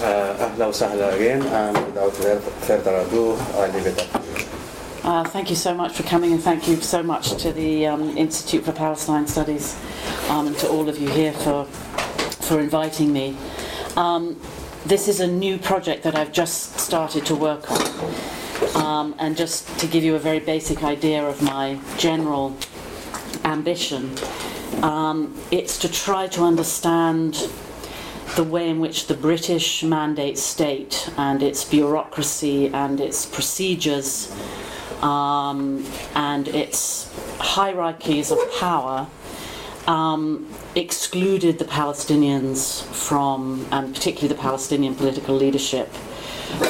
Uh, again, without further ado, I leave it up. Uh, thank you so much for coming, and thank you so much to the um, Institute for Palestine Studies um, and to all of you here for for inviting me. Um, this is a new project that I've just started to work on, um, and just to give you a very basic idea of my general ambition, um, it's to try to understand the way in which the British mandate state and its bureaucracy and its procedures um, and its hierarchies of power um, excluded the Palestinians from, and particularly the Palestinian political leadership,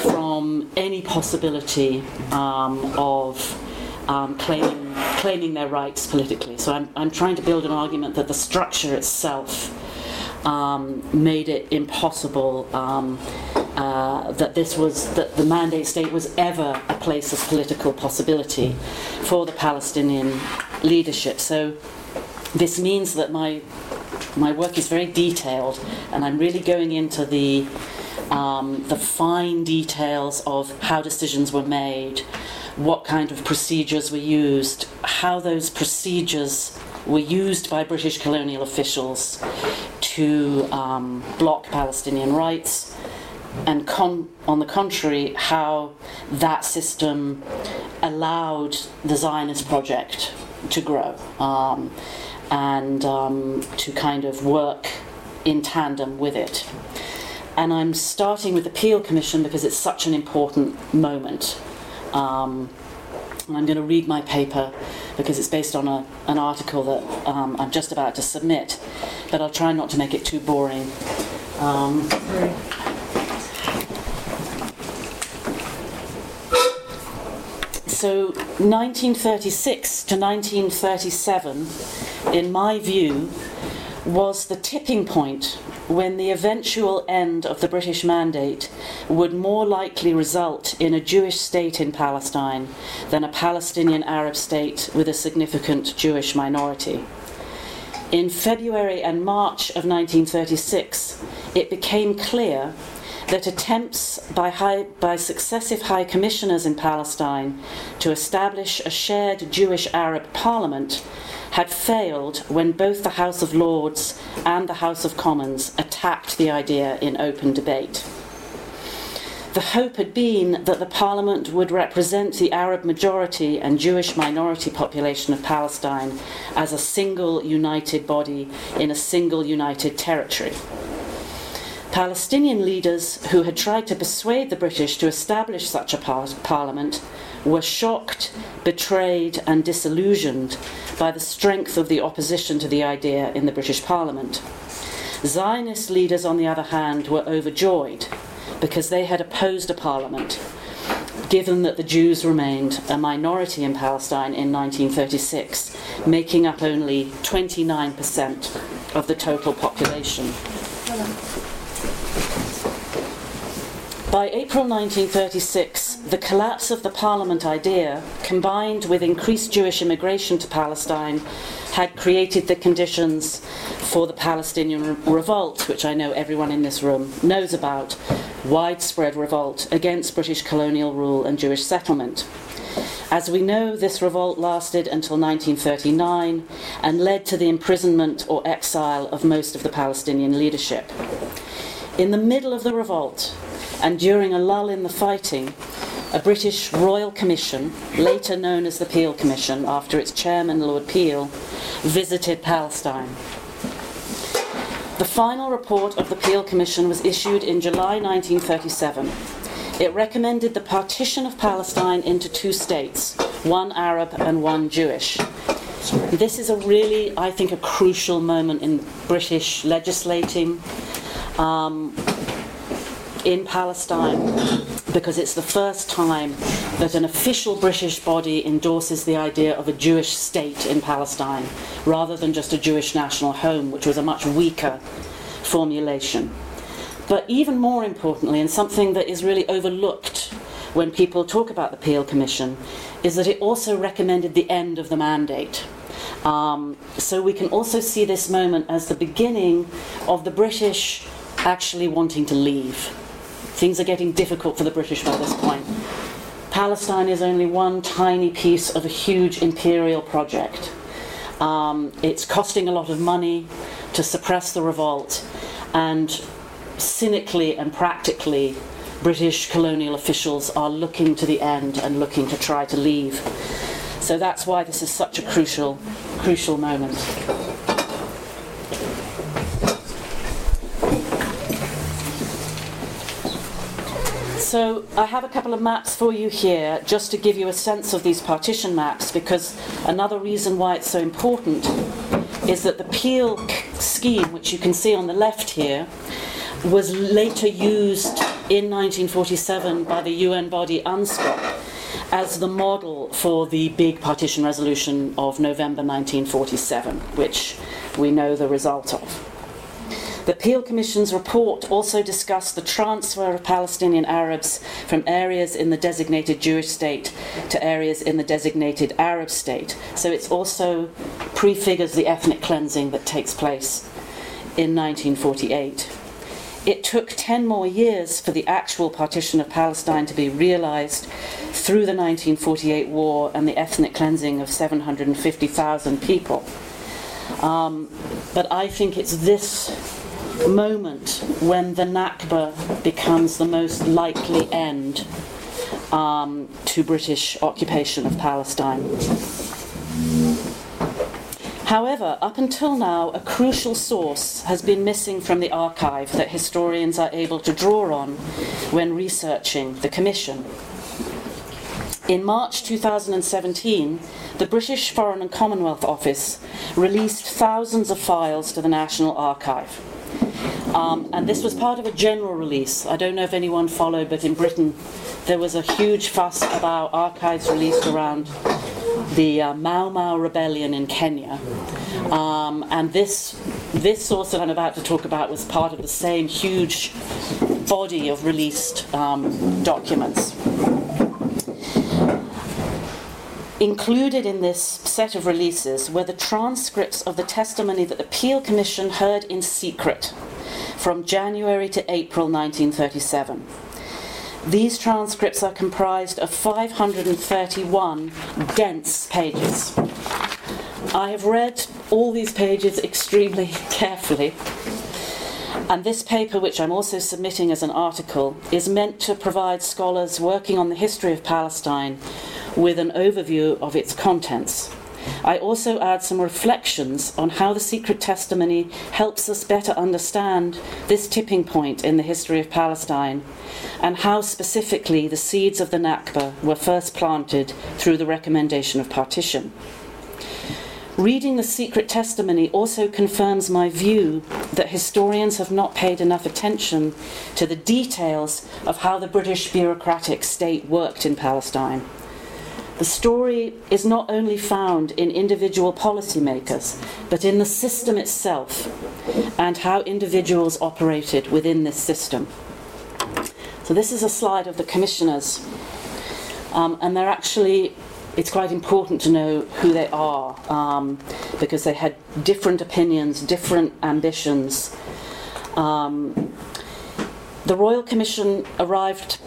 from any possibility um, of um, claiming, claiming their rights politically. So I'm, I'm trying to build an argument that the structure itself um, made it impossible um, uh, that this was that the mandate state was ever a place of political possibility for the Palestinian leadership. So this means that my my work is very detailed, and I'm really going into the um, the fine details of how decisions were made, what kind of procedures were used, how those procedures were used by British colonial officials to um, block Palestinian rights, and con- on the contrary, how that system allowed the Zionist project to grow um, and um, to kind of work in tandem with it. And I'm starting with the Peel Commission because it's such an important moment. Um, and I'm going to read my paper because it's based on a, an article that um, I'm just about to submit, but I'll try not to make it too boring. Um, so 1936 to 1937, in my view, was the tipping point when the eventual end of the British mandate would more likely result in a Jewish state in Palestine than a Palestinian Arab state with a significant Jewish minority. In February and March of 1936, it became clear that attempts by, high, by successive high commissioners in Palestine to establish a shared Jewish Arab parliament had failed when both the House of Lords and the House of Commons attacked the idea in open debate. The hope had been that the parliament would represent the Arab majority and Jewish minority population of Palestine as a single united body in a single united territory. Palestinian leaders who had tried to persuade the British to establish such a par- parliament were shocked, betrayed, and disillusioned by the strength of the opposition to the idea in the British Parliament. Zionist leaders, on the other hand, were overjoyed because they had opposed a parliament, given that the Jews remained a minority in Palestine in 1936, making up only 29% of the total population. By April 1936, the collapse of the Parliament idea, combined with increased Jewish immigration to Palestine, had created the conditions for the Palestinian revolt, which I know everyone in this room knows about widespread revolt against British colonial rule and Jewish settlement. As we know, this revolt lasted until 1939 and led to the imprisonment or exile of most of the Palestinian leadership. In the middle of the revolt, and during a lull in the fighting, a British Royal Commission, later known as the Peel Commission after its chairman Lord Peel, visited Palestine. The final report of the Peel Commission was issued in July 1937. It recommended the partition of Palestine into two states, one Arab and one Jewish. This is a really, I think, a crucial moment in British legislating. Um, in Palestine because it's the first time that an official British body endorses the idea of a Jewish state in Palestine rather than just a Jewish national home, which was a much weaker formulation. But even more importantly, and something that is really overlooked when people talk about the Peel Commission, is that it also recommended the end of the mandate. Um, so we can also see this moment as the beginning of the British actually wanting to leave things are getting difficult for the British by this point. Palestine is only one tiny piece of a huge imperial project. Um, it's costing a lot of money to suppress the revolt, and cynically and practically, British colonial officials are looking to the end and looking to try to leave. So that's why this is such a crucial, crucial moment. So I have a couple of maps for you here just to give you a sense of these partition maps because another reason why it's so important is that the Peel scheme, which you can see on the left here, was later used in 1947 by the UN body UNSCOP as the model for the big partition resolution of November 1947, which we know the result of. The Peel Commission's report also discussed the transfer of Palestinian Arabs from areas in the designated Jewish state to areas in the designated Arab state. So it also prefigures the ethnic cleansing that takes place in 1948. It took 10 more years for the actual partition of Palestine to be realized through the 1948 war and the ethnic cleansing of 750,000 people. Um, but I think it's this moment when the Nakba becomes the most likely end um, to British occupation of Palestine. However, up until now, a crucial source has been missing from the archive that historians are able to draw on when researching the Commission. In March 2017, the British Foreign and Commonwealth Office released thousands of files to the National Archive. Um, and this was part of a general release. I don't know if anyone followed, but in Britain there was a huge fuss about archives released around the uh, Mau Mau rebellion in Kenya. Um, and this, this source that I'm about to talk about was part of the same huge body of released um, documents. Included in this set of releases were the transcripts of the testimony that the Peel Commission heard in secret from January to April 1937. These transcripts are comprised of 531 dense pages. I have read all these pages extremely carefully. And this paper, which I'm also submitting as an article, is meant to provide scholars working on the history of Palestine with an overview of its contents. I also add some reflections on how the secret testimony helps us better understand this tipping point in the history of Palestine and how specifically the seeds of the Nakba were first planted through the recommendation of partition. Reading the secret testimony also confirms my view that historians have not paid enough attention to the details of how the British bureaucratic state worked in Palestine. The story is not only found in individual policymakers, but in the system itself and how individuals operated within this system. So, this is a slide of the commissioners, um, and they're actually it's quite important to know who they are um, because they had different opinions, different ambitions. Um, the Royal Commission arrived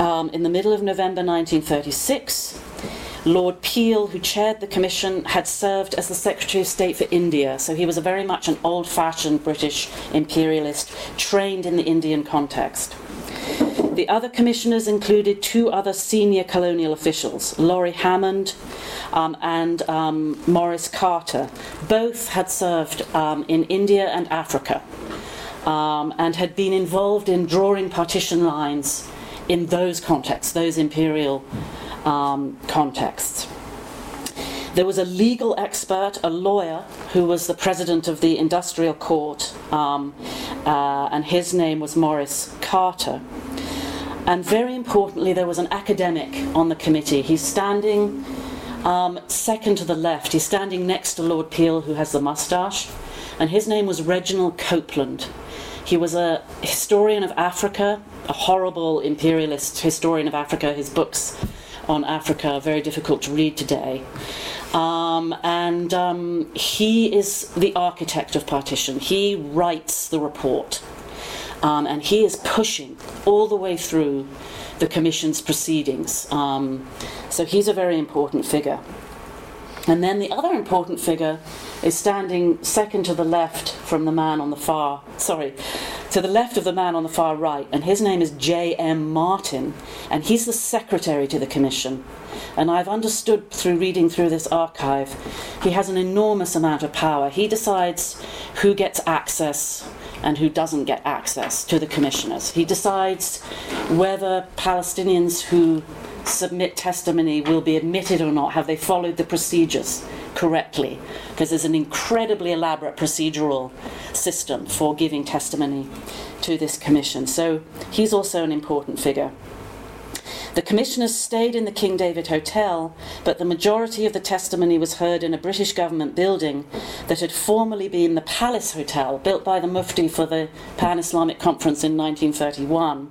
um, in the middle of November 1936. Lord Peel, who chaired the commission, had served as the Secretary of State for India, so he was a very much an old fashioned British imperialist trained in the Indian context. The other commissioners included two other senior colonial officials, Laurie Hammond um, and um, Morris Carter. Both had served um, in India and Africa um, and had been involved in drawing partition lines in those contexts, those imperial um, contexts. There was a legal expert, a lawyer, who was the president of the industrial court, um, uh, and his name was Morris Carter. And very importantly, there was an academic on the committee. He's standing um, second to the left. He's standing next to Lord Peel, who has the moustache, and his name was Reginald Coupland. He was a historian of Africa, a horrible imperialist historian of Africa. His books on Africa, are very difficult to read today. Um, and um, he is the architect of partition. He writes the report. Um, and he is pushing all the way through the Commission's proceedings. Um, so he's a very important figure. And then the other important figure is standing second to the left from the man on the far, sorry, to the left of the man on the far right, and his name is J.M. Martin, and he's the secretary to the Commission. And I've understood through reading through this archive, he has an enormous amount of power. He decides who gets access and who doesn't get access to the commissioners. He decides whether Palestinians who submit testimony will be admitted or not. Have they followed the procedures correctly? Because there's an incredibly elaborate procedural system for giving testimony to this commission. So he's also an important figure. The commissioners stayed in the King David Hotel, but the majority of the testimony was heard in a British government building that had formerly been the Palace Hotel, built by the Mufti for the Pan Islamic Conference in 1931,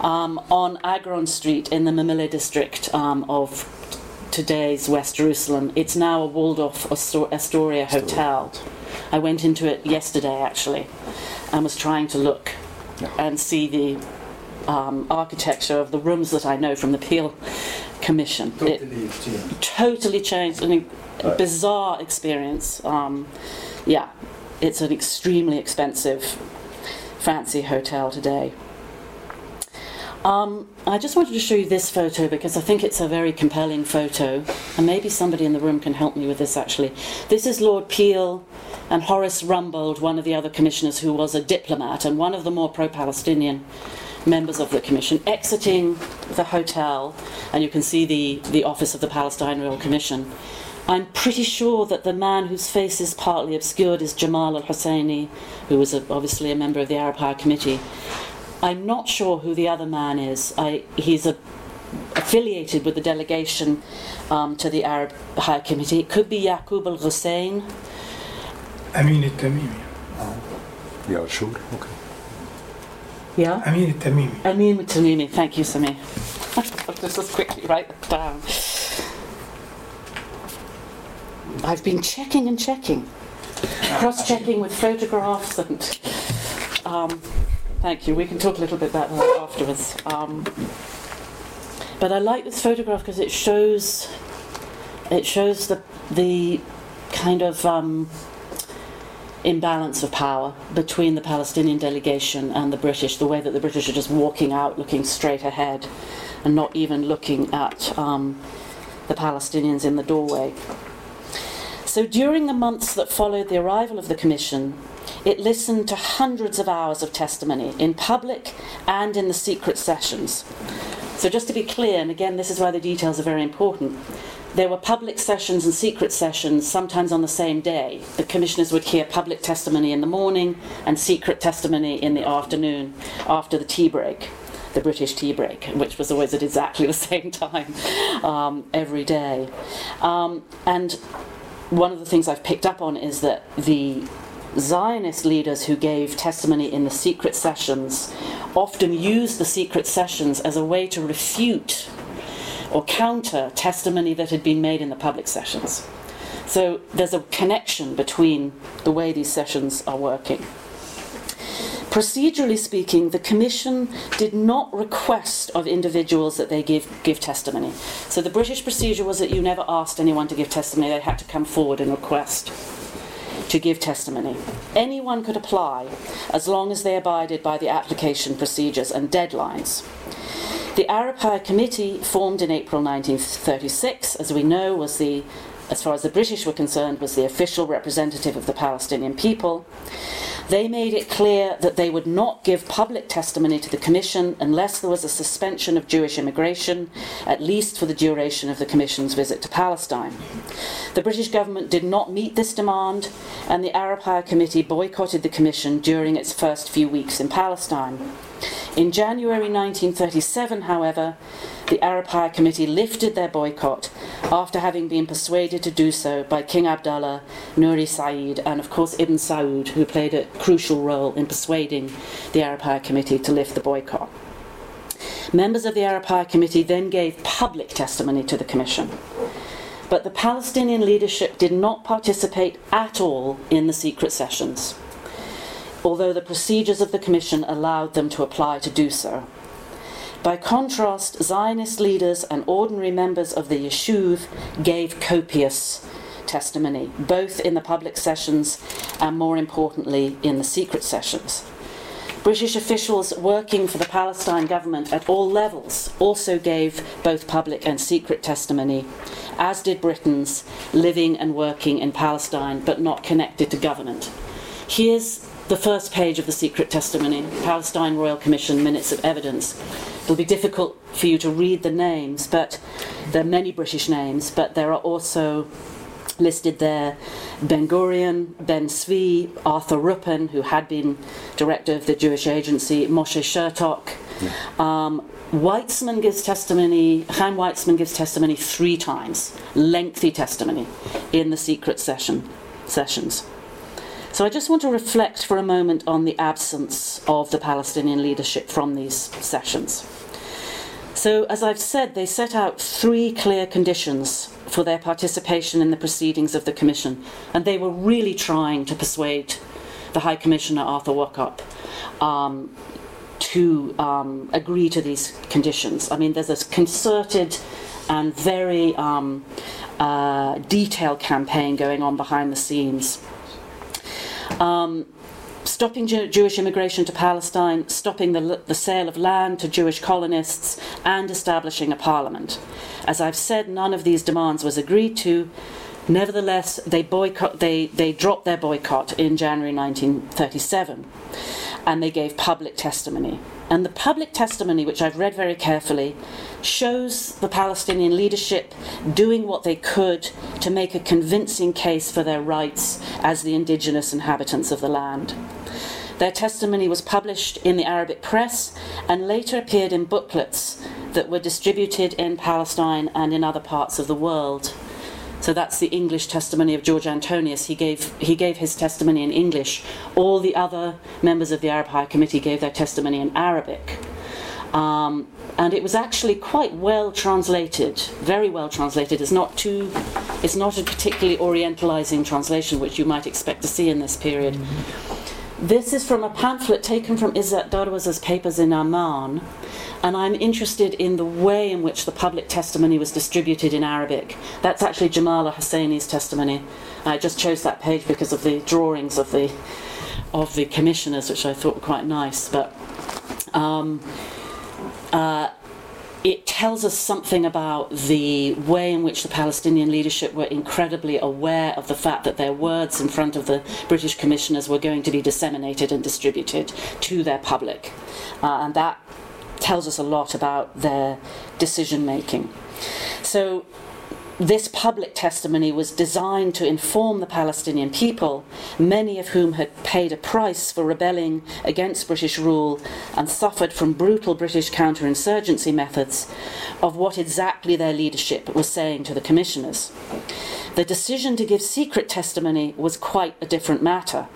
um, on Agron Street in the Mamilla district um, of today's West Jerusalem. It's now a Waldorf Astoria hotel. I went into it yesterday actually and was trying to look and see the um, architecture of the rooms that I know from the Peel Commission. Totally it changed. totally changed. An Right. bizarre experience. Um, yeah, it's an extremely expensive, fancy hotel today. Um, I just wanted to show you this photo because I think it's a very compelling photo, and maybe somebody in the room can help me with this actually. This is Lord Peel and Horace Rumbold, one of the other commissioners who was a diplomat and one of the more pro Palestinian members of the commission, exiting the hotel, and you can see the, the office of the Palestine Royal Commission. I'm pretty sure that the man whose face is partly obscured is Jamal al Husseini, who was a, obviously a member of the Arab High Committee. I'm not sure who the other man is. I, he's a, affiliated with the delegation um, to the Arab High Committee. It could be Yaqub al Hussein. Amin al-Tamimi. Yeah, sure. Okay. Yeah? Amin al-Tamimi. Amin Tamimi. Thank you, Sami. I'll just as quickly write that down. I've been checking and checking, cross checking with photographs and. Um, thank you. We can talk a little bit about that afterwards. Um, but I like this photograph because it shows it shows the the kind of um, imbalance of power between the Palestinian delegation and the British. The way that the British are just walking out, looking straight ahead, and not even looking at um, the Palestinians in the doorway. So during the months that followed the arrival of the Commission, it listened to hundreds of hours of testimony in public and in the secret sessions. So, just to be clear, and again, this is why the details are very important, there were public sessions and secret sessions sometimes on the same day. The commissioners would hear public testimony in the morning and secret testimony in the afternoon after the tea break, the British tea break, which was always at exactly the same time um, every day. Um, and one of the things I've picked up on is that the Zionist leaders who gave testimony in the secret sessions often used the secret sessions as a way to refute or counter testimony that had been made in the public sessions. So there's a connection between the way these sessions are working. Procedurally speaking, the Commission did not request of individuals that they give, give testimony. So the British procedure was that you never asked anyone to give testimony, they had to come forward and request to give testimony. Anyone could apply as long as they abided by the application procedures and deadlines. The High Committee, formed in April 1936, as we know, was the, as far as the British were concerned, was the official representative of the Palestinian people. They made it clear that they would not give public testimony to the Commission unless there was a suspension of Jewish immigration, at least for the duration of the Commission's visit to Palestine. The British government did not meet this demand, and the Arab High Committee boycotted the Commission during its first few weeks in Palestine. In January 1937, however, the Arab High Committee lifted their boycott after having been persuaded to do so by King Abdullah, Nuri Said, and of course Ibn Saud, who played a crucial role in persuading the Arab High Committee to lift the boycott. Members of the Arab High Committee then gave public testimony to the Commission. But the Palestinian leadership did not participate at all in the secret sessions. Although the procedures of the Commission allowed them to apply to do so. By contrast, Zionist leaders and ordinary members of the Yishuv gave copious testimony, both in the public sessions and, more importantly, in the secret sessions. British officials working for the Palestine government at all levels also gave both public and secret testimony, as did Britons living and working in Palestine but not connected to government. Here's the first page of the secret testimony Palestine Royal Commission Minutes of Evidence. It'll be difficult for you to read the names, but there are many British names, but there are also listed there Ben Gurion, Ben Zvi, Arthur Ruppin, who had been director of the Jewish Agency, Moshe Chertok. Um, Weizmann gives testimony, Chaim Weizmann gives testimony three times, lengthy testimony, in the secret session sessions. So I just want to reflect for a moment on the absence of the Palestinian leadership from these sessions. So, as I've said, they set out three clear conditions for their participation in the proceedings of the Commission, and they were really trying to persuade the High Commissioner Arthur Wauchope um, to um, agree to these conditions. I mean, there's a concerted and very um, uh, detailed campaign going on behind the scenes. Um, stopping Jew- Jewish immigration to Palestine, stopping the, the sale of land to Jewish colonists, and establishing a parliament. As I've said, none of these demands was agreed to. Nevertheless, they, boycott, they, they dropped their boycott in January 1937 and they gave public testimony. And the public testimony, which I've read very carefully, shows the Palestinian leadership doing what they could to make a convincing case for their rights as the indigenous inhabitants of the land. Their testimony was published in the Arabic press and later appeared in booklets that were distributed in Palestine and in other parts of the world. So that's the English testimony of George Antonius. He gave, he gave his testimony in English. All the other members of the Arab High Committee gave their testimony in Arabic. Um, and it was actually quite well translated, very well translated. It's not too, it's not a particularly orientalizing translation, which you might expect to see in this period. This is from a pamphlet taken from Izzat Darwaza's papers in Amman, and I'm interested in the way in which the public testimony was distributed in Arabic. That's actually Jamal Husseini's testimony. I just chose that page because of the drawings of the of the commissioners, which I thought were quite nice. But um, uh, it tells us something about the way in which the Palestinian leadership were incredibly aware of the fact that their words in front of the British commissioners were going to be disseminated and distributed to their public. Uh, and that tells us a lot about their decision making. So, this public testimony was designed to inform the Palestinian people, many of whom had paid a price for rebelling against British rule and suffered from brutal British counterinsurgency methods, of what exactly their leadership was saying to the commissioners. The decision to give secret testimony was quite a different matter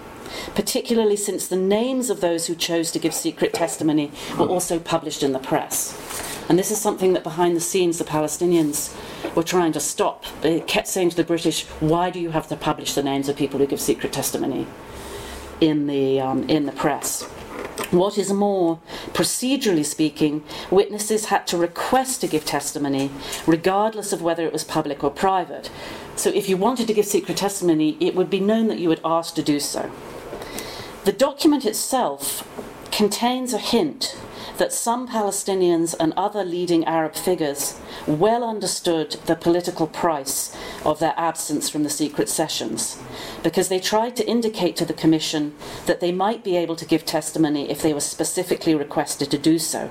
particularly since the names of those who chose to give secret testimony were also published in the press. And this is something that behind the scenes the Palestinians were trying to stop. They kept saying to the British, why do you have to publish the names of people who give secret testimony in the, um, in the press? What is more, procedurally speaking, witnesses had to request to give testimony regardless of whether it was public or private. So if you wanted to give secret testimony, it would be known that you had asked to do so. The document itself contains a hint that some Palestinians and other leading Arab figures well understood the political price of their absence from the secret sessions, because they tried to indicate to the Commission that they might be able to give testimony if they were specifically requested to do so.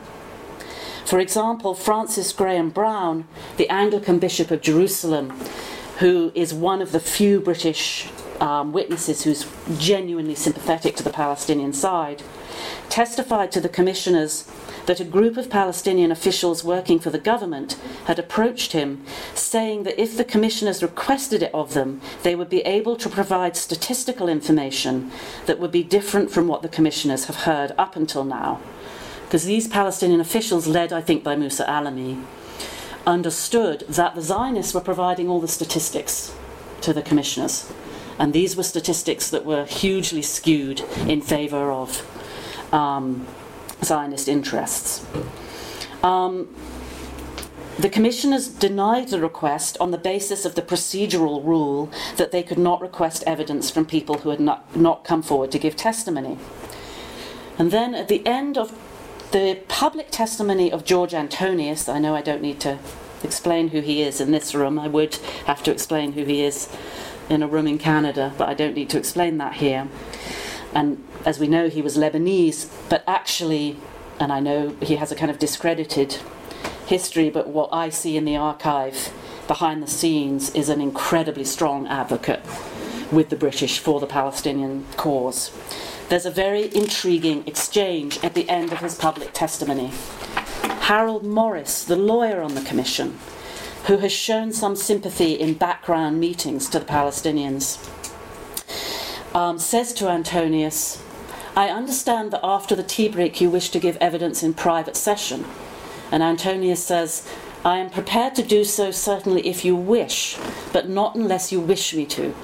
For example, Francis Graham Brown, the Anglican Bishop of Jerusalem, who is one of the few British um, witnesses who's genuinely sympathetic to the Palestinian side, testified to the commissioners that a group of Palestinian officials working for the government had approached him, saying that if the commissioners requested it of them, they would be able to provide statistical information that would be different from what the commissioners have heard up until now. Because these Palestinian officials, led, I think, by Musa Alami, understood that the Zionists were providing all the statistics to the commissioners And these were statistics that were hugely skewed in favor of um, Zionist interests. Um, the commissioners denied the request on the basis of the procedural rule that they could not request evidence from people who had not, not come forward to give testimony. And then at the end of the public testimony of George Antonius, I know I don't need to explain who he is in this room, I would have to explain who he is in a room in Canada, but I don't need to explain that here. And as we know, he was Lebanese, but actually, and I know he has a kind of discredited history, but what I see in the archive behind the scenes is an incredibly strong advocate with the British for the Palestinian cause. There's a very intriguing exchange at the end of his public testimony. Harold Morris, the lawyer on the commission, who has shown some sympathy in background meetings to the Palestinians, um, says to Antonius, I understand that after the tea break you wish to give evidence in private session. And Antonius says, I am prepared to do so certainly if you wish, but not unless you wish me to.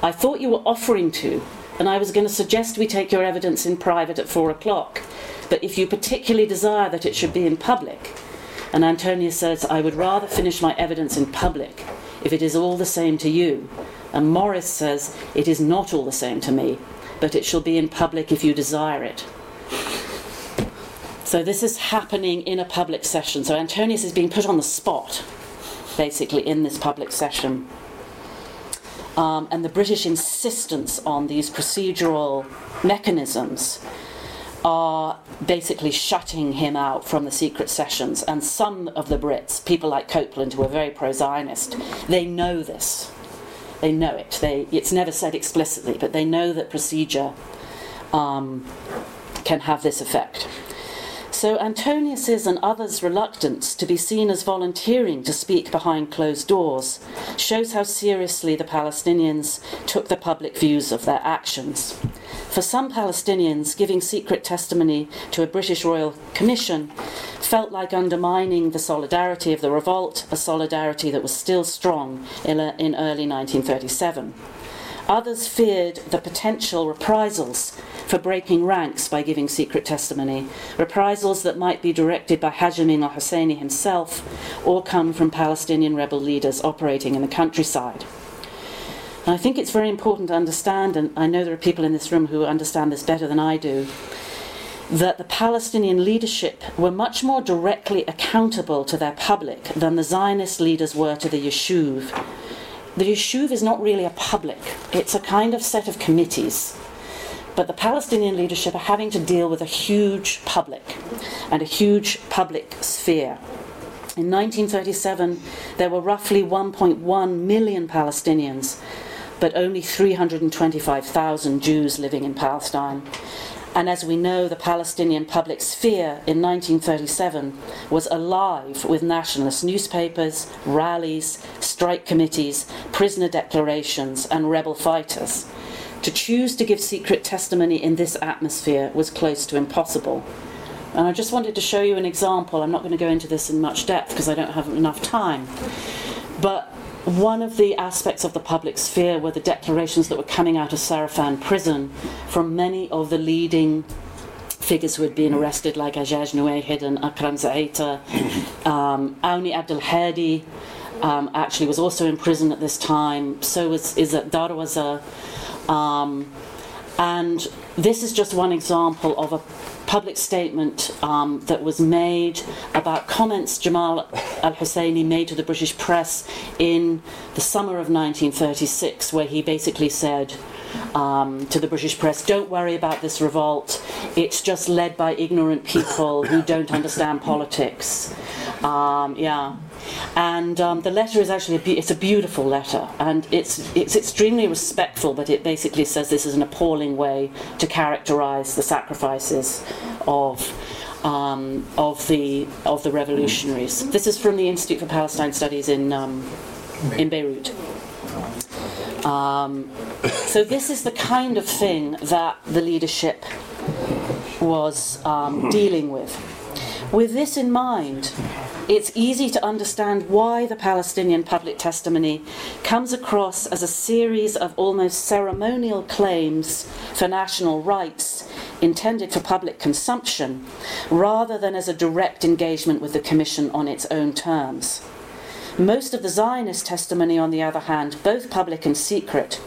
I thought you were offering to, and I was going to suggest we take your evidence in private at four o'clock. But if you particularly desire that it should be in public, and Antonius says, I would rather finish my evidence in public if it is all the same to you. And Morris says, It is not all the same to me, but it shall be in public if you desire it. So this is happening in a public session. So Antonius is being put on the spot, basically, in this public session. Um, and the British insistence on these procedural mechanisms are basically shutting him out from the secret sessions. And some of the Brits, people like Coupland, who are very pro Zionist, they know this. They know it. They, it's never said explicitly, but they know that procedure um, can have this effect. So Antonius's and others' reluctance to be seen as volunteering to speak behind closed doors shows how seriously the Palestinians took the public views of their actions. For some Palestinians, giving secret testimony to a British Royal Commission felt like undermining the solidarity of the revolt, a solidarity that was still strong in, early 1937. Others feared the potential reprisals for breaking ranks by giving secret testimony, reprisals that might be directed by Haj Amin al Husseini himself or come from Palestinian rebel leaders operating in the countryside. And I think it's very important to understand, and I know there are people in this room who understand this better than I do, that the Palestinian leadership were much more directly accountable to their public than the Zionist leaders were to the Yishuv. The Yishuv is not really a public, it's a kind of set of committees. But the Palestinian leadership are having to deal with a huge public and a huge public sphere. In 1937, there were roughly 1.1 million Palestinians, but only 325,000 Jews living in Palestine. And as we know, the Palestinian public sphere in 1937 was alive with nationalist newspapers, rallies, strike committees, prisoner declarations, and rebel fighters. To choose to give secret testimony in this atmosphere was close to impossible. And I just wanted to show you an example. I'm not going to go into this in much depth because I don't have enough time. But one of the aspects of the public sphere were the declarations that were coming out of Sarafand prison from many of the leading figures who had been arrested, like Ajaj Nuwayhid and Akram Zaita. Um, Auni Hadi um, actually was also in prison at this time. So was Izzat Darwaza. Um, and this is just one example of a public statement um, that was made about comments Jamal al Husseini made to the British press in the summer of 1936, where he basically said, um, to the British press, don't worry about this revolt. It's just led by ignorant people who don't understand politics. Um, yeah. And um, the letter is actually a be- it's a beautiful letter, and it's it's extremely respectful. But it basically says this is an appalling way to characterize the sacrifices of um, of the of the revolutionaries. This is from the Institute for Palestine Studies in um, in Beirut. Um, so this is the kind of thing that the leadership was um, dealing with. With this in mind, it's easy to understand why the Palestinian public testimony comes across as a series of almost ceremonial claims for national rights intended for public consumption, rather than as a direct engagement with the Commission on its own terms. Most of the Zionist testimony, on the other hand, both public and secret,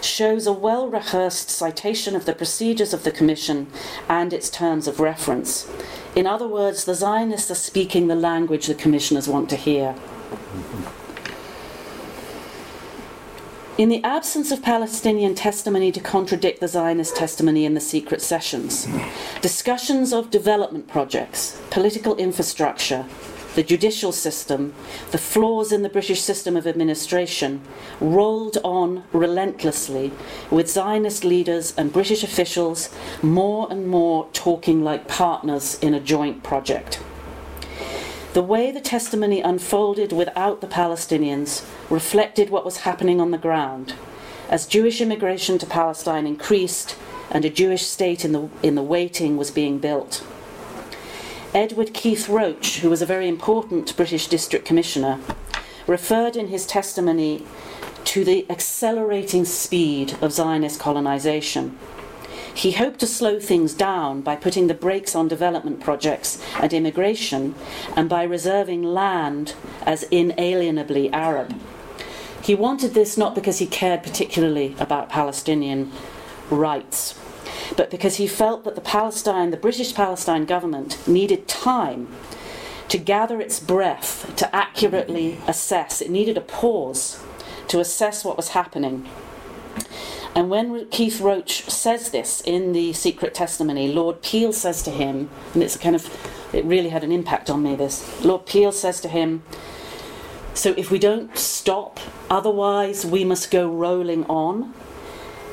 shows a well rehearsed citation of the procedures of the Commission and its terms of reference. In other words, the Zionists are speaking the language the Commissioners want to hear. In the absence of Palestinian testimony to contradict the Zionist testimony in the secret sessions, discussions of development projects, political infrastructure, the judicial system, the flaws in the British system of administration, rolled on relentlessly, with Zionist leaders and British officials more and more talking like partners in a joint project. The way the testimony unfolded without the Palestinians reflected what was happening on the ground. As Jewish immigration to Palestine increased and a Jewish state in the, in the waiting was being built. Edward Keith Roach, who was a very important British District Commissioner, referred in his testimony to the accelerating speed of Zionist colonisation. He hoped to slow things down by putting the brakes on development projects and immigration and by reserving land as inalienably Arab. He wanted this not because he cared particularly about Palestinian rights, but because he felt that the Palestine, the British Palestine government, needed time to gather its breath, to accurately assess. It needed a pause to assess what was happening and when Keith Roach says this in the secret testimony, Lord Peel says to him, and it's a kind of, it really had an impact on me, this. Lord Peel says to him, So if we don't stop, otherwise we must go rolling on.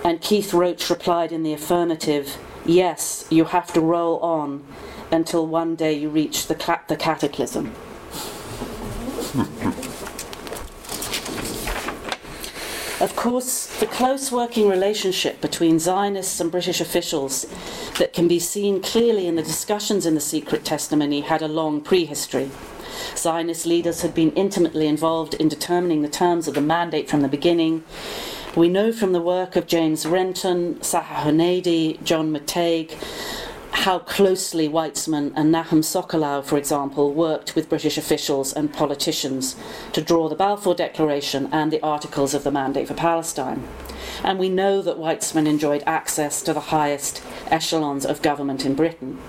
And Keith Roach replied in the affirmative, Yes, you have to roll on until one day you reach the, the cataclysm. Of course, the close working relationship between Zionists and British officials that can be seen clearly in the discussions in the secret testimony had a long prehistory. Zionist leaders had been intimately involved in determining the terms of the mandate from the beginning. We know from the work of James Renton, Sahar Huneidi, John McTague, how closely Weizmann and Nahum Sokolow, for example, worked with British officials and politicians to draw the Balfour Declaration and the Articles of the Mandate for Palestine. And we know that Weizmann enjoyed access to the highest echelons of government in Britain.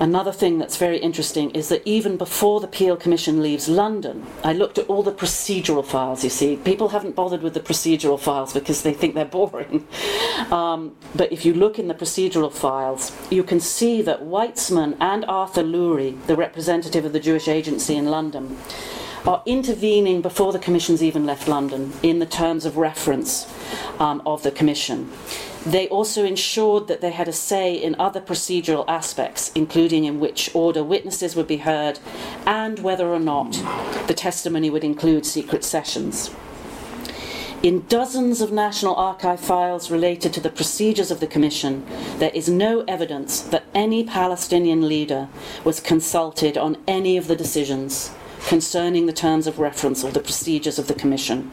Another thing that's very interesting is that even before the Peel Commission leaves London, I looked at all the procedural files, you see. People haven't bothered with the procedural files because they think they're boring. Um, but if you look in the procedural files, you can see that Weizmann and Arthur Lourie, the representative of the Jewish Agency in London, are intervening before the Commission's even left London in the terms of reference um, of the Commission. They also ensured that they had a say in other procedural aspects, including in which order witnesses would be heard and whether or not the testimony would include secret sessions. In dozens of National Archive files related to the procedures of the Commission, there is no evidence that any Palestinian leader was consulted on any of the decisions concerning the terms of reference or the procedures of the Commission.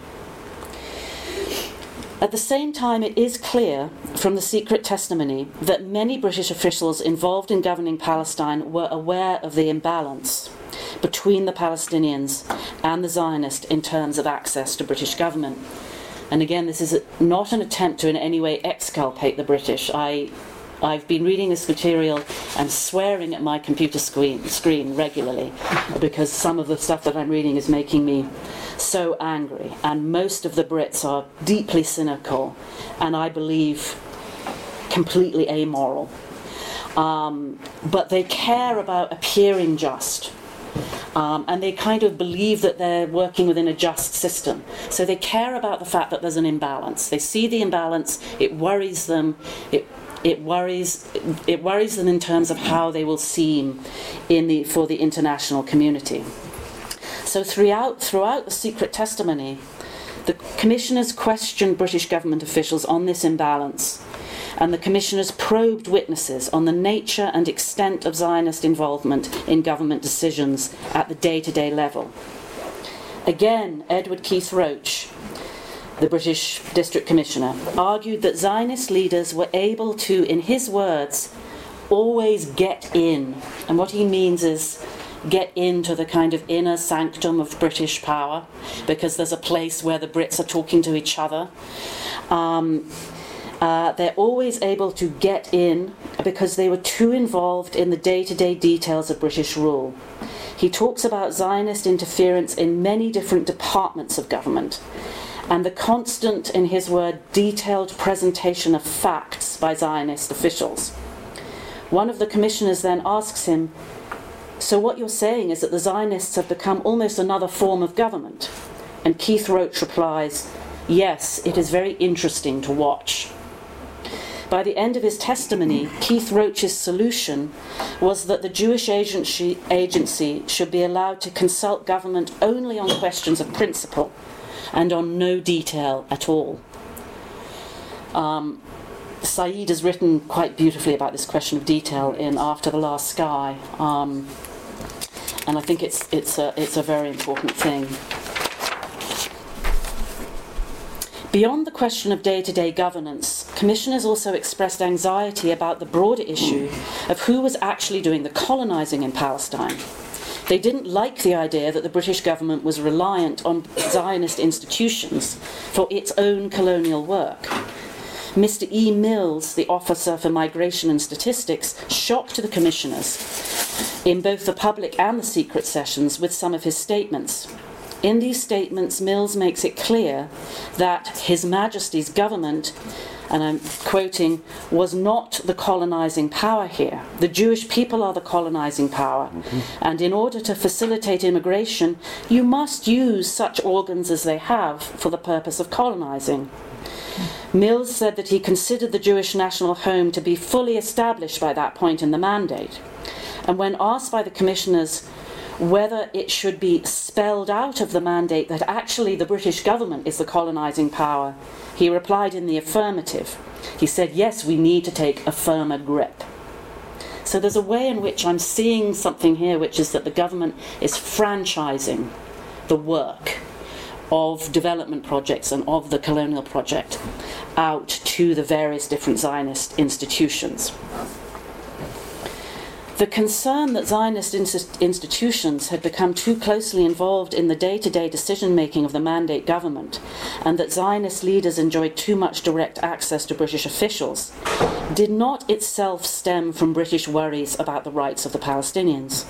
At the same time, it is clear from the secret testimony that many British officials involved in governing Palestine were aware of the imbalance between the Palestinians and the Zionists in terms of access to British government. And again, this is not an attempt to in any way exculpate the British. I I've been reading this material and swearing at my computer screen, screen regularly because some of the stuff that I'm reading is making me so angry. And most of the Brits are deeply cynical and I believe completely amoral. Um, but they care about appearing just. Um, and they kind of believe that they're working within a just system. So they care about the fact that there's an imbalance. They see the imbalance, it worries them, it it worries it worries them in terms of how they will seem in the for the international community. So throughout throughout the secret testimony, the commissioners questioned British government officials on this imbalance and the commissioners probed witnesses on the nature and extent of Zionist involvement in government decisions at the day to day level. Again, Edward Keith Roach, the British District Commissioner, argued that Zionist leaders were able to, in his words, always get in. And what he means is get into the kind of inner sanctum of British power because there's a place where the Brits are talking to each other. Um, uh, they're always able to get in because they were too involved in the day to day details of British rule. He talks about Zionist interference in many different departments of government and the constant, in his word, detailed presentation of facts by Zionist officials. One of the commissioners then asks him, So what you're saying is that the Zionists have become almost another form of government? And Keith Roach replies, Yes, it is very interesting to watch. By the end of his testimony, Keith Roach's solution was that the Jewish agency, agency should be allowed to consult government only on questions of principle and on no detail at all. Um, Said has written quite beautifully about this question of detail in After the Last Sky, um, and I think it's, it's, a, it's a very important thing. Beyond the question of day to day governance, commissioners also expressed anxiety about the broader issue of who was actually doing the colonising in Palestine. They didn't like the idea that the British government was reliant on Zionist institutions for its own colonial work. Mr. E. Mills, the Officer for Migration and Statistics, shocked the commissioners in both the public and the secret sessions with some of his statements. In these statements, Mills makes it clear that His Majesty's government, and I'm quoting, was not the colonizing power here. The Jewish people are the colonizing power. Mm-hmm. And in order to facilitate immigration, you must use such organs as they have for the purpose of colonizing. Mills said that he considered the Jewish national home to be fully established by that point in the mandate. And when asked by the commissioners whether it should be spelled out of the mandate that actually the British government is the colonising power, he replied in the affirmative. He said, Yes, we need to take a firmer grip. So there's a way in which I'm seeing something here, which is that the government is franchising the work of development projects and of the colonial project out to the various different Zionist institutions. The concern that Zionist institutions had become too closely involved in the day to day decision making of the mandate government and that Zionist leaders enjoyed too much direct access to British officials did not itself stem from British worries about the rights of the Palestinians.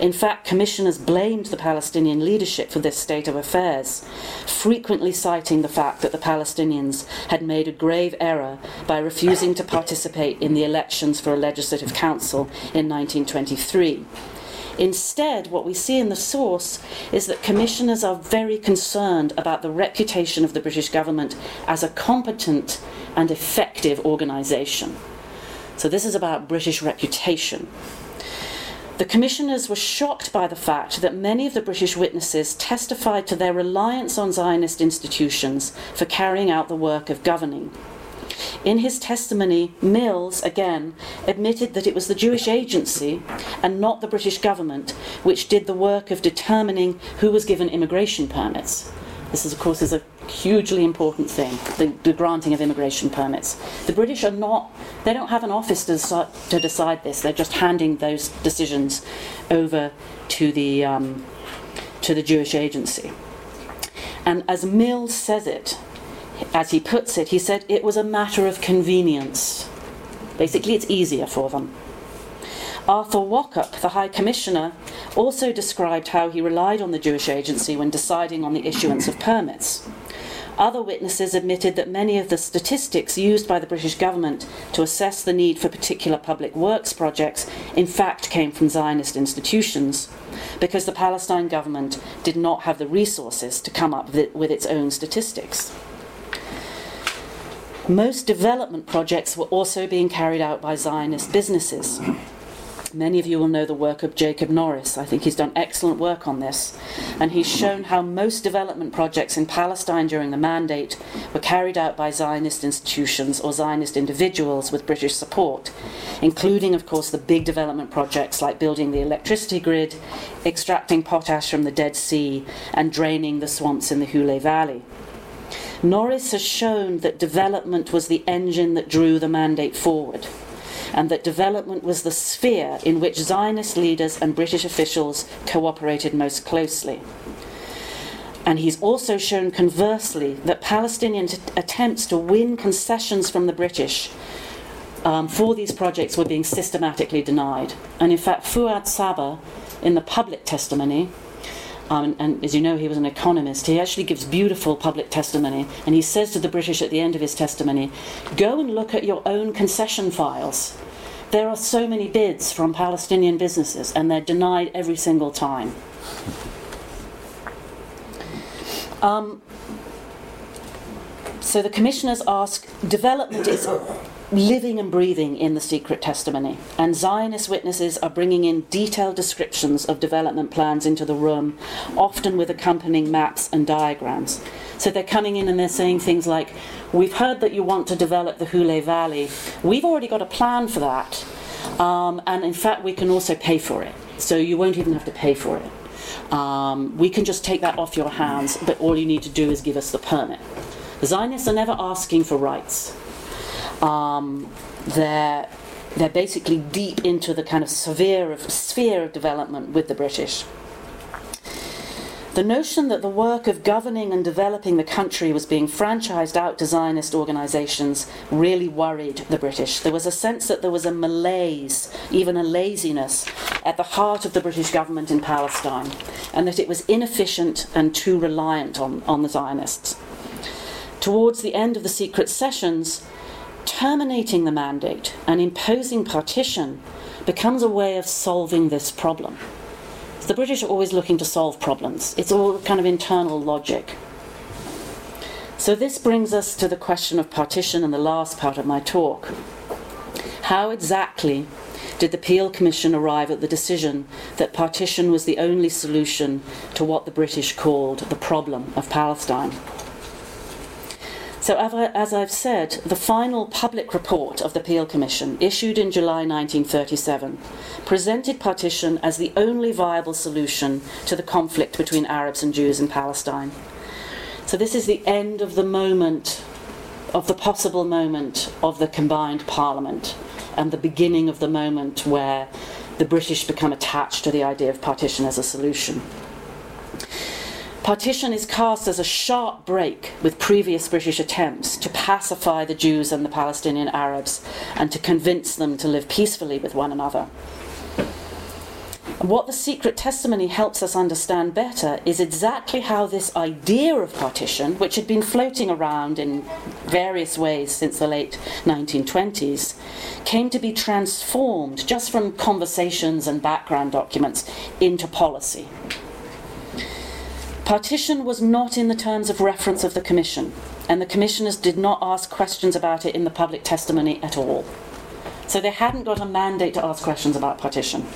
In fact, commissioners blamed the Palestinian leadership for this state of affairs, frequently citing the fact that the Palestinians had made a grave error by refusing to participate in the elections for a legislative council in 1923. Instead, what we see in the source is that commissioners are very concerned about the reputation of the British government as a competent and effective organisation. So, this is about British reputation. The commissioners were shocked by the fact that many of the British witnesses testified to their reliance on Zionist institutions for carrying out the work of governing. In his testimony, Mills, again, admitted that it was the Jewish agency and not the British government which did the work of determining who was given immigration permits. This, is, of course, is a hugely important thing, the, the, granting of immigration permits. The British are not, they don't have an office to decide, to decide this, they're just handing those decisions over to the, um, to the Jewish agency. And as Mills says it, as he puts it, he said it was a matter of convenience. Basically, it's easier for them. Arthur Wauchope, the High Commissioner, also described how he relied on the Jewish agency when deciding on the issuance of permits. Other witnesses admitted that many of the statistics used by the British government to assess the need for particular public works projects in fact came from Zionist institutions, because the Palestine government did not have the resources to come up with its own statistics. Most development projects were also being carried out by Zionist businesses. Many of you will know the work of Jacob Norris. I think he's done excellent work on this. And he's shown how most development projects in Palestine during the Mandate were carried out by Zionist institutions or Zionist individuals with British support, including, of course, the big development projects like building the electricity grid, extracting potash from the Dead Sea, and draining the swamps in the Hule Valley. Norris has shown that development was the engine that drew the mandate forward, and that development was the sphere in which Zionist leaders and British officials cooperated most closely. And he's also shown conversely that Palestinian t- attempts to win concessions from the British um, for these projects were being systematically denied. And in fact, Fuad Saba, in the public testimony, um, and, as you know, he was an economist. He actually gives beautiful public testimony, and he says to the British at the end of his testimony, Go and look at your own concession files. There are so many bids from Palestinian businesses, and they're denied every single time. Um, so the commissioners ask development is living and breathing in the secret testimony. And Zionist witnesses are bringing in detailed descriptions of development plans into the room, often with accompanying maps and diagrams. So they're coming in and they're saying things like, We've heard that you want to develop the Hule Valley. We've already got a plan for that. Um, and in fact, we can also pay for it. So you won't even have to pay for it. Um, we can just take that off your hands, but all you need to do is give us the permit. The Zionists are never asking for rights um, they're they're basically deep into the kind of sphere of sphere of development with the British. The notion that the work of governing and developing the country was being franchised out to Zionist organisations really worried the British. There was a sense that there was a malaise, even a laziness, at the heart of the British government in Palestine, and that it was inefficient and too reliant on, on the Zionists. Towards the end of the secret sessions, terminating the mandate and imposing partition becomes a way of solving this problem. The British are always looking to solve problems, it's all kind of internal logic. So, this brings us to the question of partition in the last part of my talk. How exactly did the Peel Commission arrive at the decision that partition was the only solution to what the British called the problem of Palestine? So, as I've said, the final public report of the Peel Commission, issued in July 1937, presented partition as the only viable solution to the conflict between Arabs and Jews in Palestine. So, this is the end of the moment, of the possible moment of the combined parliament, and the beginning of the moment where the British become attached to the idea of partition as a solution. Partition is cast as a sharp break with previous British attempts to pacify the Jews and the Palestinian Arabs and to convince them to live peacefully with one another. What the secret testimony helps us understand better is exactly how this idea of partition, which had been floating around in various ways since the late 1920s, came to be transformed just from conversations and background documents into policy. Partition was not in the terms of reference of the Commission, and the Commissioners did not ask questions about it in the public testimony at all. So they hadn't got a mandate to ask questions about partition.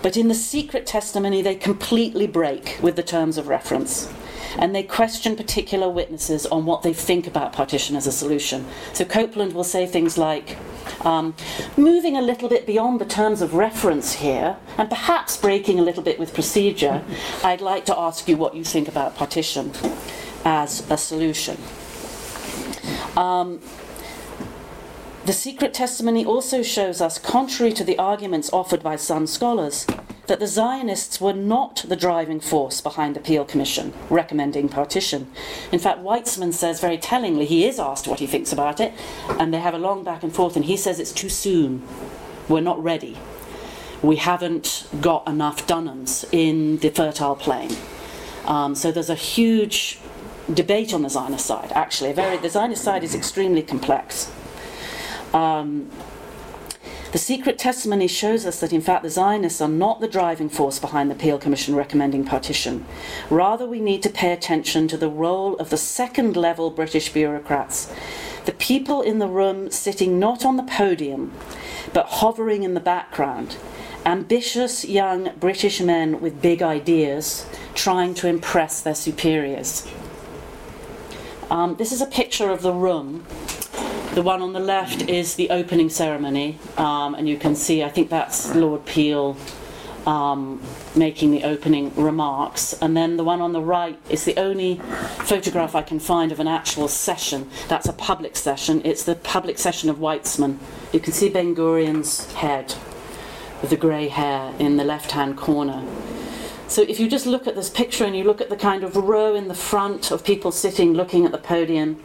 But in the secret testimony, they completely break with the terms of reference. And they question particular witnesses on what they think about partition as a solution. So Coupland will say things like, um, moving a little bit beyond the terms of reference here, and perhaps breaking a little bit with procedure, I'd like to ask you what you think about partition as a solution. Um, the secret testimony also shows us, contrary to the arguments offered by some scholars, that the Zionists were not the driving force behind the Peel Commission recommending partition. In fact, Weizmann says very tellingly, he is asked what he thinks about it, and they have a long back and forth, and he says it's too soon. We're not ready. We haven't got enough dunams in the fertile plain. Um, so there's a huge debate on the Zionist side, actually. Very, the Zionist side is extremely complex. Um, the secret testimony shows us that, in fact, the Zionists are not the driving force behind the Peel Commission recommending partition. Rather, we need to pay attention to the role of the second level British bureaucrats, the people in the room sitting not on the podium, but hovering in the background, ambitious young British men with big ideas trying to impress their superiors. Um, this is a picture of the room. The one on the left is the opening ceremony, um, and you can see, I think that's Lord Peel um, making the opening remarks. And then the one on the right is the only photograph I can find of an actual session. That's a public session. It's the public session of Weizmann. You can see Ben Gurion's head with the grey hair in the left hand corner. So if you just look at this picture and you look at the kind of row in the front of people sitting looking at the podium,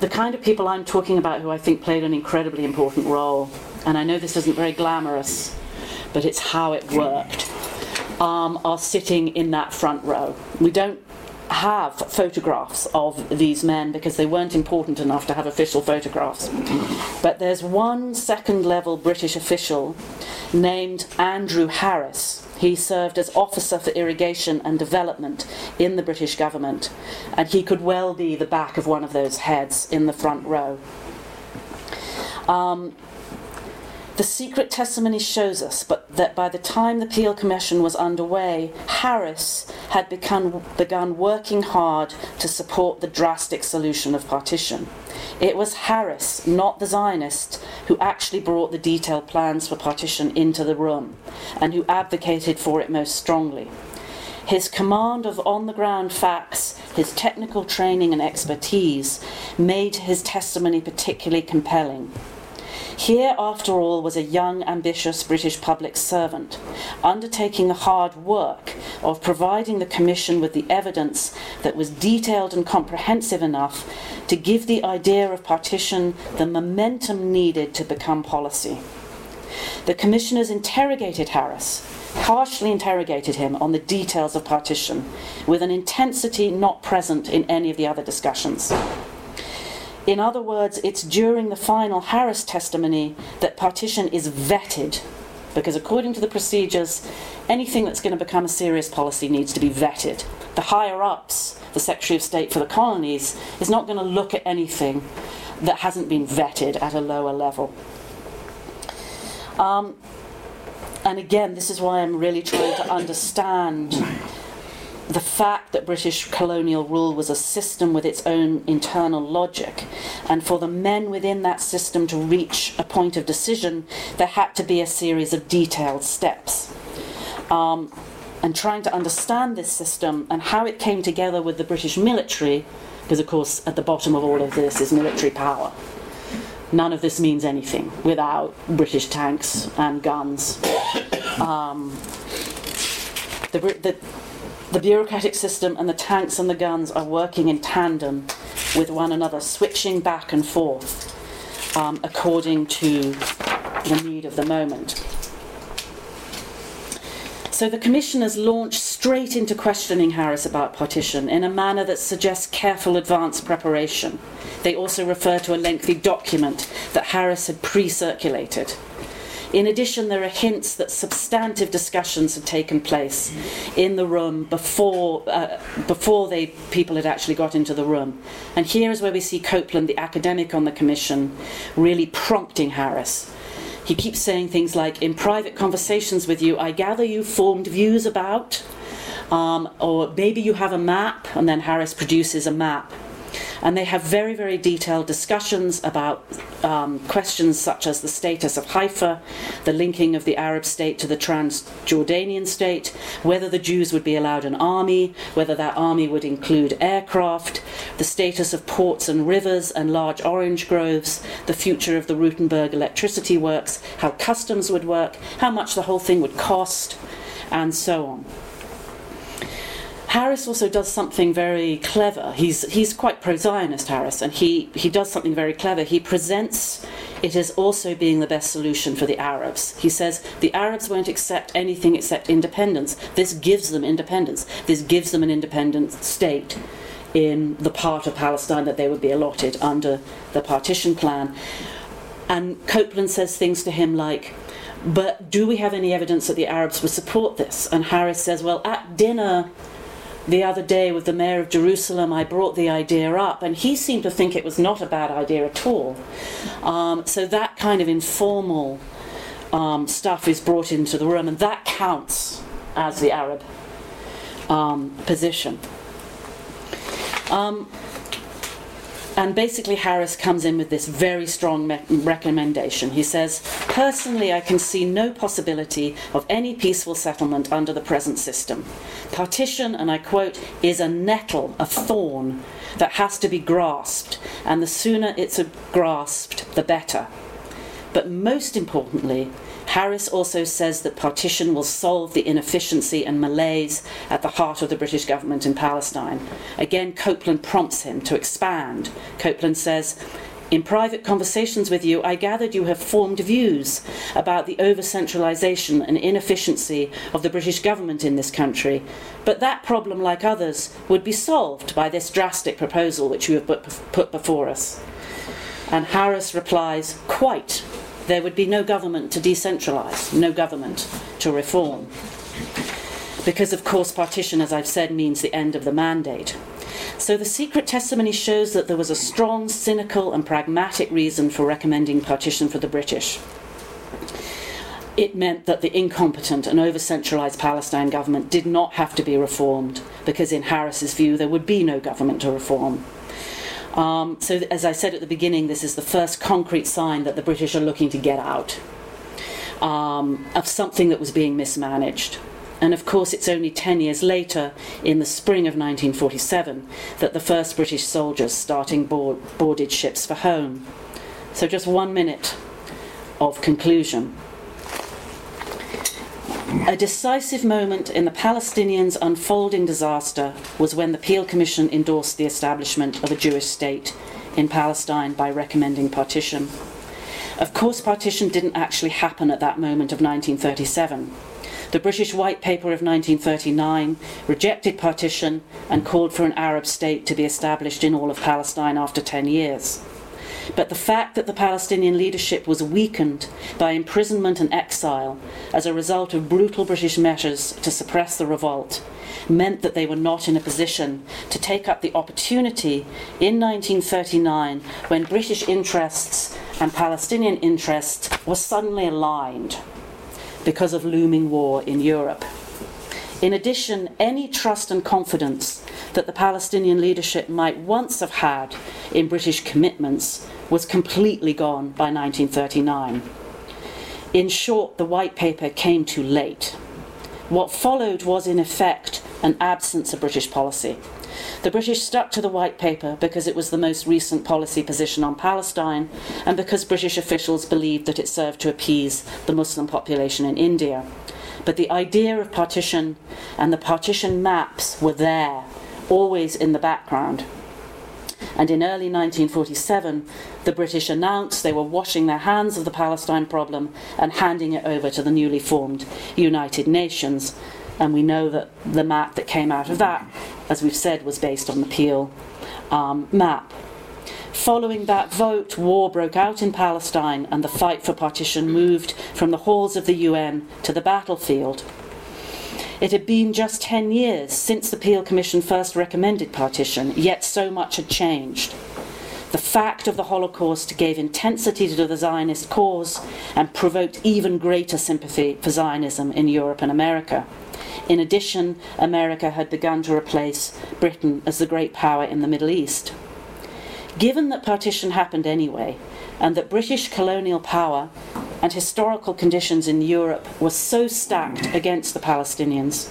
the kind of people I'm talking about who I think played an incredibly important role, and I know this isn't very glamorous, but it's how it worked, um, are sitting in that front row. We don't have photographs of these men because they weren't important enough to have official photographs. But there's one second level British official named Andrew Harris. He served as Officer for Irrigation and Development in the British government, and he could well be the back of one of those heads in the front row. Um, the secret testimony shows us but that by the time the Peel Commission was underway, Harris had become, begun working hard to support the drastic solution of partition. It was Harris, not the Zionist, who actually brought the detailed plans for partition into the room and who advocated for it most strongly. His command of on the ground facts, his technical training and expertise made his testimony particularly compelling. Here, after all, was a young, ambitious British public servant, undertaking the hard work of providing the Commission with the evidence that was detailed and comprehensive enough to give the idea of partition the momentum needed to become policy. The Commissioners interrogated Harris, harshly interrogated him on the details of partition, with an intensity not present in any of the other discussions. In other words, it's during the final Harris testimony that partition is vetted, because according to the procedures, anything that's going to become a serious policy needs to be vetted. The higher ups, the Secretary of State for the colonies, is not going to look at anything that hasn't been vetted at a lower level. Um, and again, this is why I'm really trying to understand the fact that British colonial rule was a system with its own internal logic, and for the men within that system to reach a point of decision, there had to be a series of detailed steps. Um, and trying to understand this system and how it came together with the British military, because of course at the bottom of all of this is military power. None of this means anything without British tanks and guns. Um, the, the, the bureaucratic system and the tanks and the guns are working in tandem with one another, switching back and forth um, according to the need of the moment. So the commissioners launched straight into questioning Harris about partition in a manner that suggests careful advance preparation. They also refer to a lengthy document that Harris had pre circulated. In addition, there are hints that substantive discussions had taken place in the room before, uh, before people had actually got into the room. And here is where we see Coupland, the academic on the commission, really prompting Harris. He keeps saying things like, In private conversations with you, I gather you formed views about, um, or maybe you have a map, and then Harris produces a map and they have very, very detailed discussions about um, questions such as the status of Haifa, the linking of the Arab state to the Transjordanian state, whether the Jews would be allowed an army, whether that army would include aircraft, the status of ports and rivers and large orange groves, the future of the Rutenberg electricity works, how customs would work, how much the whole thing would cost, and so on. Harris also does something very clever. He's, he's quite pro Zionist, Harris, and he, he does something very clever. He presents it as also being the best solution for the Arabs. He says the Arabs won't accept anything except independence. This gives them independence, this gives them an independent state in the part of Palestine that they would be allotted under the partition plan. And Coupland says things to him like, but do we have any evidence that the Arabs would support this? And Harris says, well, at dinner the other day with the mayor of Jerusalem, I brought the idea up, and he seemed to think it was not a bad idea at all. Um, so that kind of informal um, stuff is brought into the room, and that counts as the Arab um, position. And basically, Harris comes in with this very strong me- recommendation. He says, Personally, I can see no possibility of any peaceful settlement under the present system. Partition, and I quote, is a nettle, a thorn that has to be grasped, and the sooner it's grasped, the better. But most importantly, Harris also says that partition will solve the inefficiency and malaise at the heart of the British government in Palestine. Again, Coupland prompts him to expand. Coupland says, in private conversations with you, I gathered you have formed views about the over centralisation and inefficiency of the British government in this country. But that problem, like others, would be solved by this drastic proposal which you have put before us. And Harris replies, Quite there would be no government to decentralise, no government to reform. Because, of course, partition, as I've said, means the end of the mandate. So the secret testimony shows that there was a strong, cynical, and pragmatic reason for recommending partition for the British. It meant that the incompetent and over centralised Palestine government did not have to be reformed, because in Harris's view, there would be no government to reform. Um, so, as I said at the beginning, this is the first concrete sign that the British are looking to get out um, of something that was being mismanaged. And of course, it's only 10 years later, in the spring of 1947, that the first British soldiers starting board, boarded ships for home. So, just one minute of conclusion. A decisive moment in the Palestinians' unfolding disaster was when the Peel Commission endorsed the establishment of a Jewish state in Palestine by recommending partition. Of course, partition didn't actually happen at that moment of 1937. The British White Paper of 1939 rejected partition and called for an Arab state to be established in all of Palestine after 10 years. But the fact that the Palestinian leadership was weakened by imprisonment and exile as a result of brutal British measures to suppress the revolt meant that they were not in a position to take up the opportunity in 1939 when British interests and Palestinian interests were suddenly aligned because of looming war in Europe. In addition, any trust and confidence that the Palestinian leadership might once have had in British commitments was completely gone by 1939. In short, the White Paper came too late. What followed was, in effect, an absence of British policy. The British stuck to the White Paper because it was the most recent policy position on Palestine and because British officials believed that it served to appease the Muslim population in India. But the idea of partition and the partition maps were there, always in the background. And in early 1947, the British announced they were washing their hands of the Palestine problem and handing it over to the newly formed United Nations. And we know that the map that came out of that, as we've said, was based on the Peel um, map. Following that vote, war broke out in Palestine and the fight for partition moved from the halls of the UN to the battlefield. It had been just 10 years since the Peel Commission first recommended partition, yet so much had changed. The fact of the Holocaust gave intensity to the Zionist cause and provoked even greater sympathy for Zionism in Europe and America. In addition, America had begun to replace Britain as the great power in the Middle East. Given that partition happened anyway, and that British colonial power and historical conditions in Europe were so stacked against the Palestinians,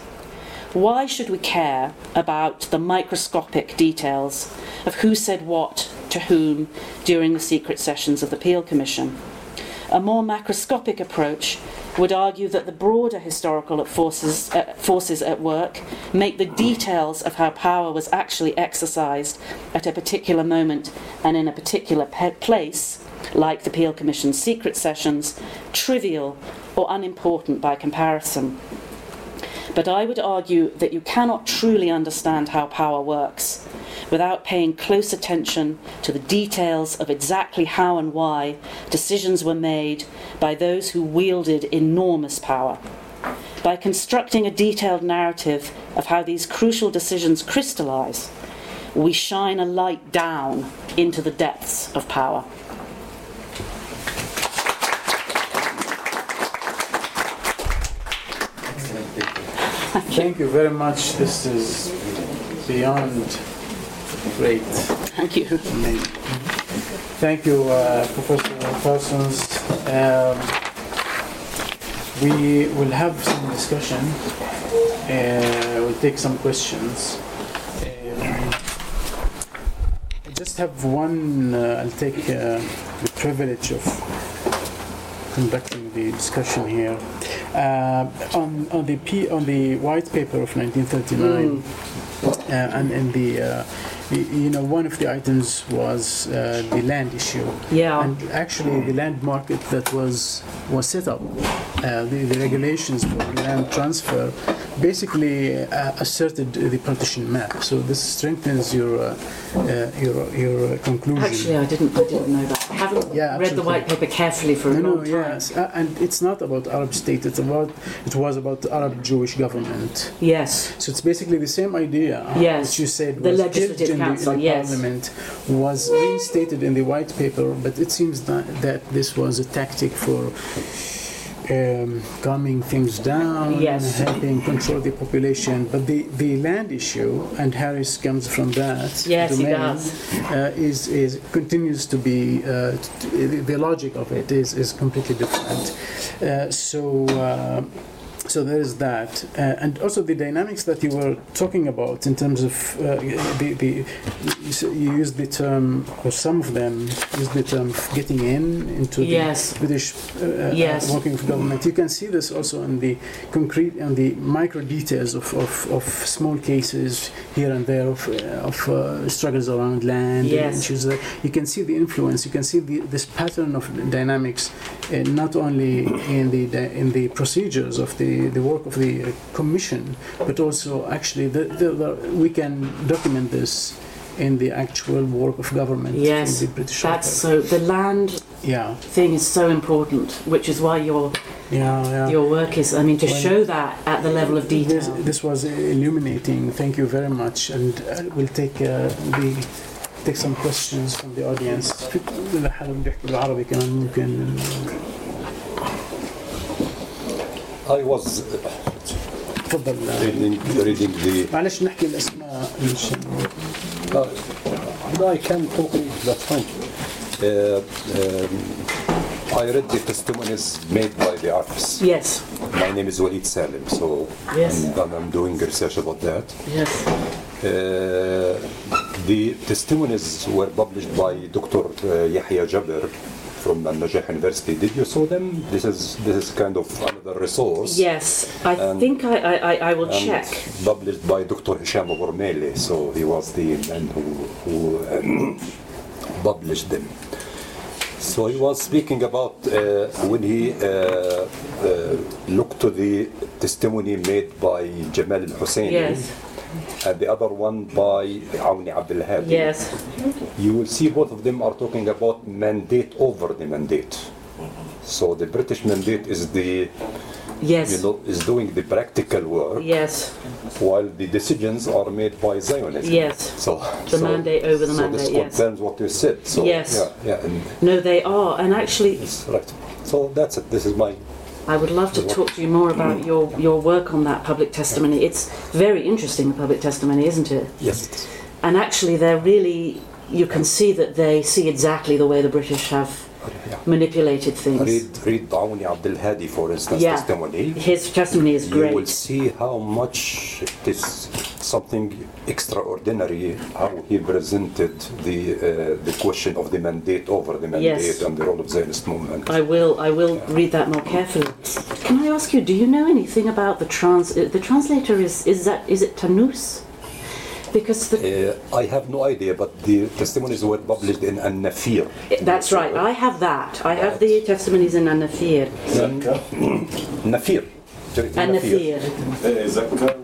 why should we care about the microscopic details of who said what to whom during the secret sessions of the Peel Commission? A more macroscopic approach would argue that the broader historical forces, uh, forces at work make the details of how power was actually exercised at a particular moment and in a particular pe- place like the Peel Commission's secret sessions, trivial or unimportant by comparison. But I would argue that you cannot truly understand how power works without paying close attention to the details of exactly how and why decisions were made by those who wielded enormous power. By constructing a detailed narrative of how these crucial decisions crystallize, we shine a light down into the depths of power. Thank you very much. This is beyond great. Thank you. Amazing. Thank you, uh, Professor Parsons. Um, we will have some discussion. Uh, we'll take some questions. Um, I just have one. Uh, I'll take uh, the privilege of conducting the discussion here uh, on on the P, on the white paper of 1939, uh, and in the. Uh, you know, one of the items was uh, the land issue, Yeah. and actually the land market that was was set up, uh, the, the regulations for land transfer, basically uh, asserted the partition map. So this strengthens your uh, uh, your your conclusion. Actually, I didn't. I didn't know that. I haven't Yeah, read the white paper carefully for a No, no, long time. yes, uh, and it's not about Arab state. It's about it was about the Arab Jewish government. Yes. So it's basically the same idea. Yes. Which you said The was Legislative killed in the, Council, yes. parliament was reinstated in the white paper, but it seems that, that this was a tactic for um, calming things down, Yes. helping control the population. But the, the land issue, and Harris comes from that Yes, he domain, does. uh, is, is continues to be uh, the logic of it is, is completely different. Uh, so. So there is that, uh, and also the dynamics that you were talking about in terms of uh, the, the you used the term, or some of them used the term getting in into Yes. the British uh, Yes. uh, working for government. You can see this also in the concrete and the micro details of, of, of small cases here and there of, uh, of uh, struggles around land Yes. and issues. That you can see the influence. You can see the, this pattern of dynamics, uh, not only in the in the procedures of the, the work of the uh, commission, but also actually the, the, the, we can document this in the actual work of government Yes, in the British That's Empire. so. The land yeah, thing is so important, which is why your yeah, yeah. your work is. I mean, to Well, show that at the level of This, detail. this was illuminating. Thank you very much, and uh, we'll take uh, the take some questions from the audience. إذا حدا بده يحكي بالعربي كمان ممكن I was uh, تفضل reading, reading the. معلش نحكي الاسماء إن شاء الله. Uh, no, I can talk. That's fine. Uh, um, I read the testimonies made by the artists. Yes. My name is Walid Salim, so Yes. I'm, I'm doing research about that. Yes. Uh, the testimonies were published by Dr. uh, Yahya Jabir from Al Najah University. Did you saw them? This is this is kind of another resource. Yes. I And- think I, I, I- will check. Published by Dr. Hisham Aburmele, so he was the man who, who um, published them. So he was speaking about uh, when he uh, uh, looked to the testimony made by Jamal al Husseini Yes. And the other one by Awni Abdel Hadi. Yes. You will see both of them are talking about mandate over the mandate. So the British mandate is the Yes. you know is doing the practical work Yes. while the decisions are made by Zionism. Yes. So The mandate over the so mandate, this yes. confirms what you said. So Yes. yeah, yeah, and No, they are. And actually, it's right. So that's it. This is my I would love to talk to you more about your, your work on that public testimony. It's very interesting, the public testimony, isn't it? yes. it is. And actually, they're really, you can see that they see exactly the way the British have Yeah. manipulated things. Read read Awni Abdel Hadi for instance Yeah. testimony. His testimony is great. You will see how much it is something extraordinary how he presented the uh, the question of the mandate over the mandate Yes. and the role of Zionist movement. I will. I will read that more carefully. Can I ask you? Do you know anything about the trans? uh, The translator is is that is it Tanus? Because the, uh, I have no idea, but the testimonies were published in An Nafir. That's right. I have that. I have the testimonies in An Nafir. Nafir. An Nafir. Eh,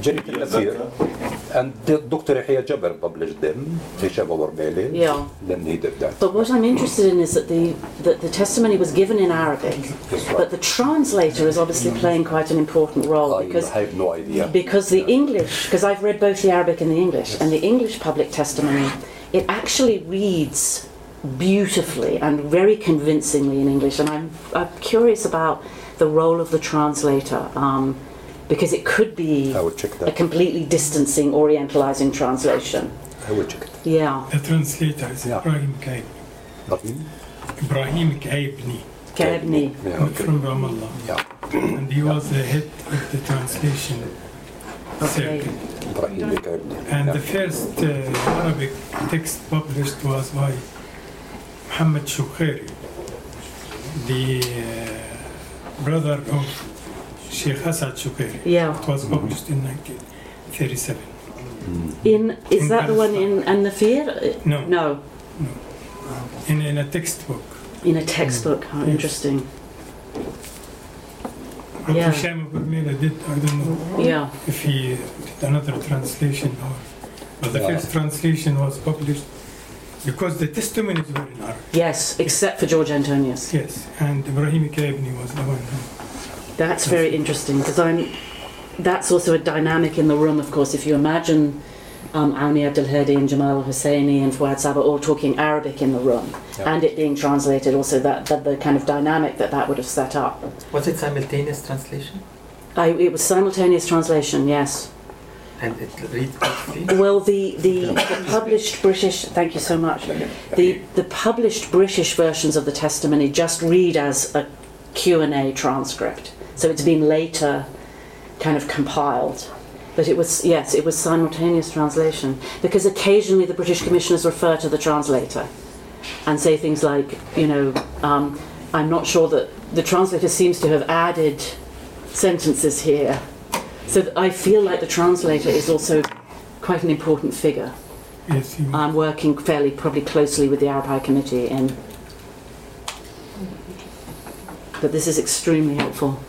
Jennifer Nasir and Dr. Yahya Jabber published them, Hisham Awarmeli, yeah. then did that. But what I'm interested in is that the, that the testimony was given in Arabic, but the translator is obviously playing quite an important role. I because, have no idea. Because the English, because I've read both the Arabic and the English, and the English public testimony, it actually reads beautifully and very convincingly in English, and I'm, I'm curious about the role of the translator. Um, because it could be I will check a completely distancing, orientalizing translation. I will check it. Yeah. The translator is Yeah. Ibrahim Kaib. Rahim? Ibrahim Kaibni Kaibni. Yeah, okay. from Ramallah. Yeah. And he was the head of the translation Okay. circle. Ibrahim Kaibni. And the Yeah. first uh, Arabic text published was by Muhammad Shukhairi, the uh, brother of Sheikh Asad Shukhairi. Yeah. It was published in 1937. Mm. In is In that the one in An Nafir? No, No, in, in a textbook. in a textbook. How Yes. interesting. What Yeah. Hisham Abu Rumela did, I don't know Yeah. if he did another translation or. But the Yeah. first translation was published because the testimonies were in Arabic. Yes, except for George Antonius. Yes, and Ibrahim Kaibni was the one who. That's very interesting because I'm. That's also a dynamic in the room, of course. If you imagine um, Auni Abdul Hadi and Jamal Husseini and Fuad Saba all talking Arabic in the room, Yeah. and it being translated, also that, that the kind of dynamic that that would have set up. Was it simultaneous translation? I, it was simultaneous translation, yes. And it read? Well, the, the, the published British, thank you so much. The, the published British versions of the testimony just read as a Q&A transcript. So it's been later kind of compiled. But it was, yes, it was simultaneous translation. Because occasionally the British commissioners refer to the translator and say things like, you know, um, I'm not sure that the translator seems to have added sentences here. So I feel like the translator is also quite an important figure. Yes, he was. I'm working fairly, probably closely with the Arab High Committee, and but this is extremely helpful.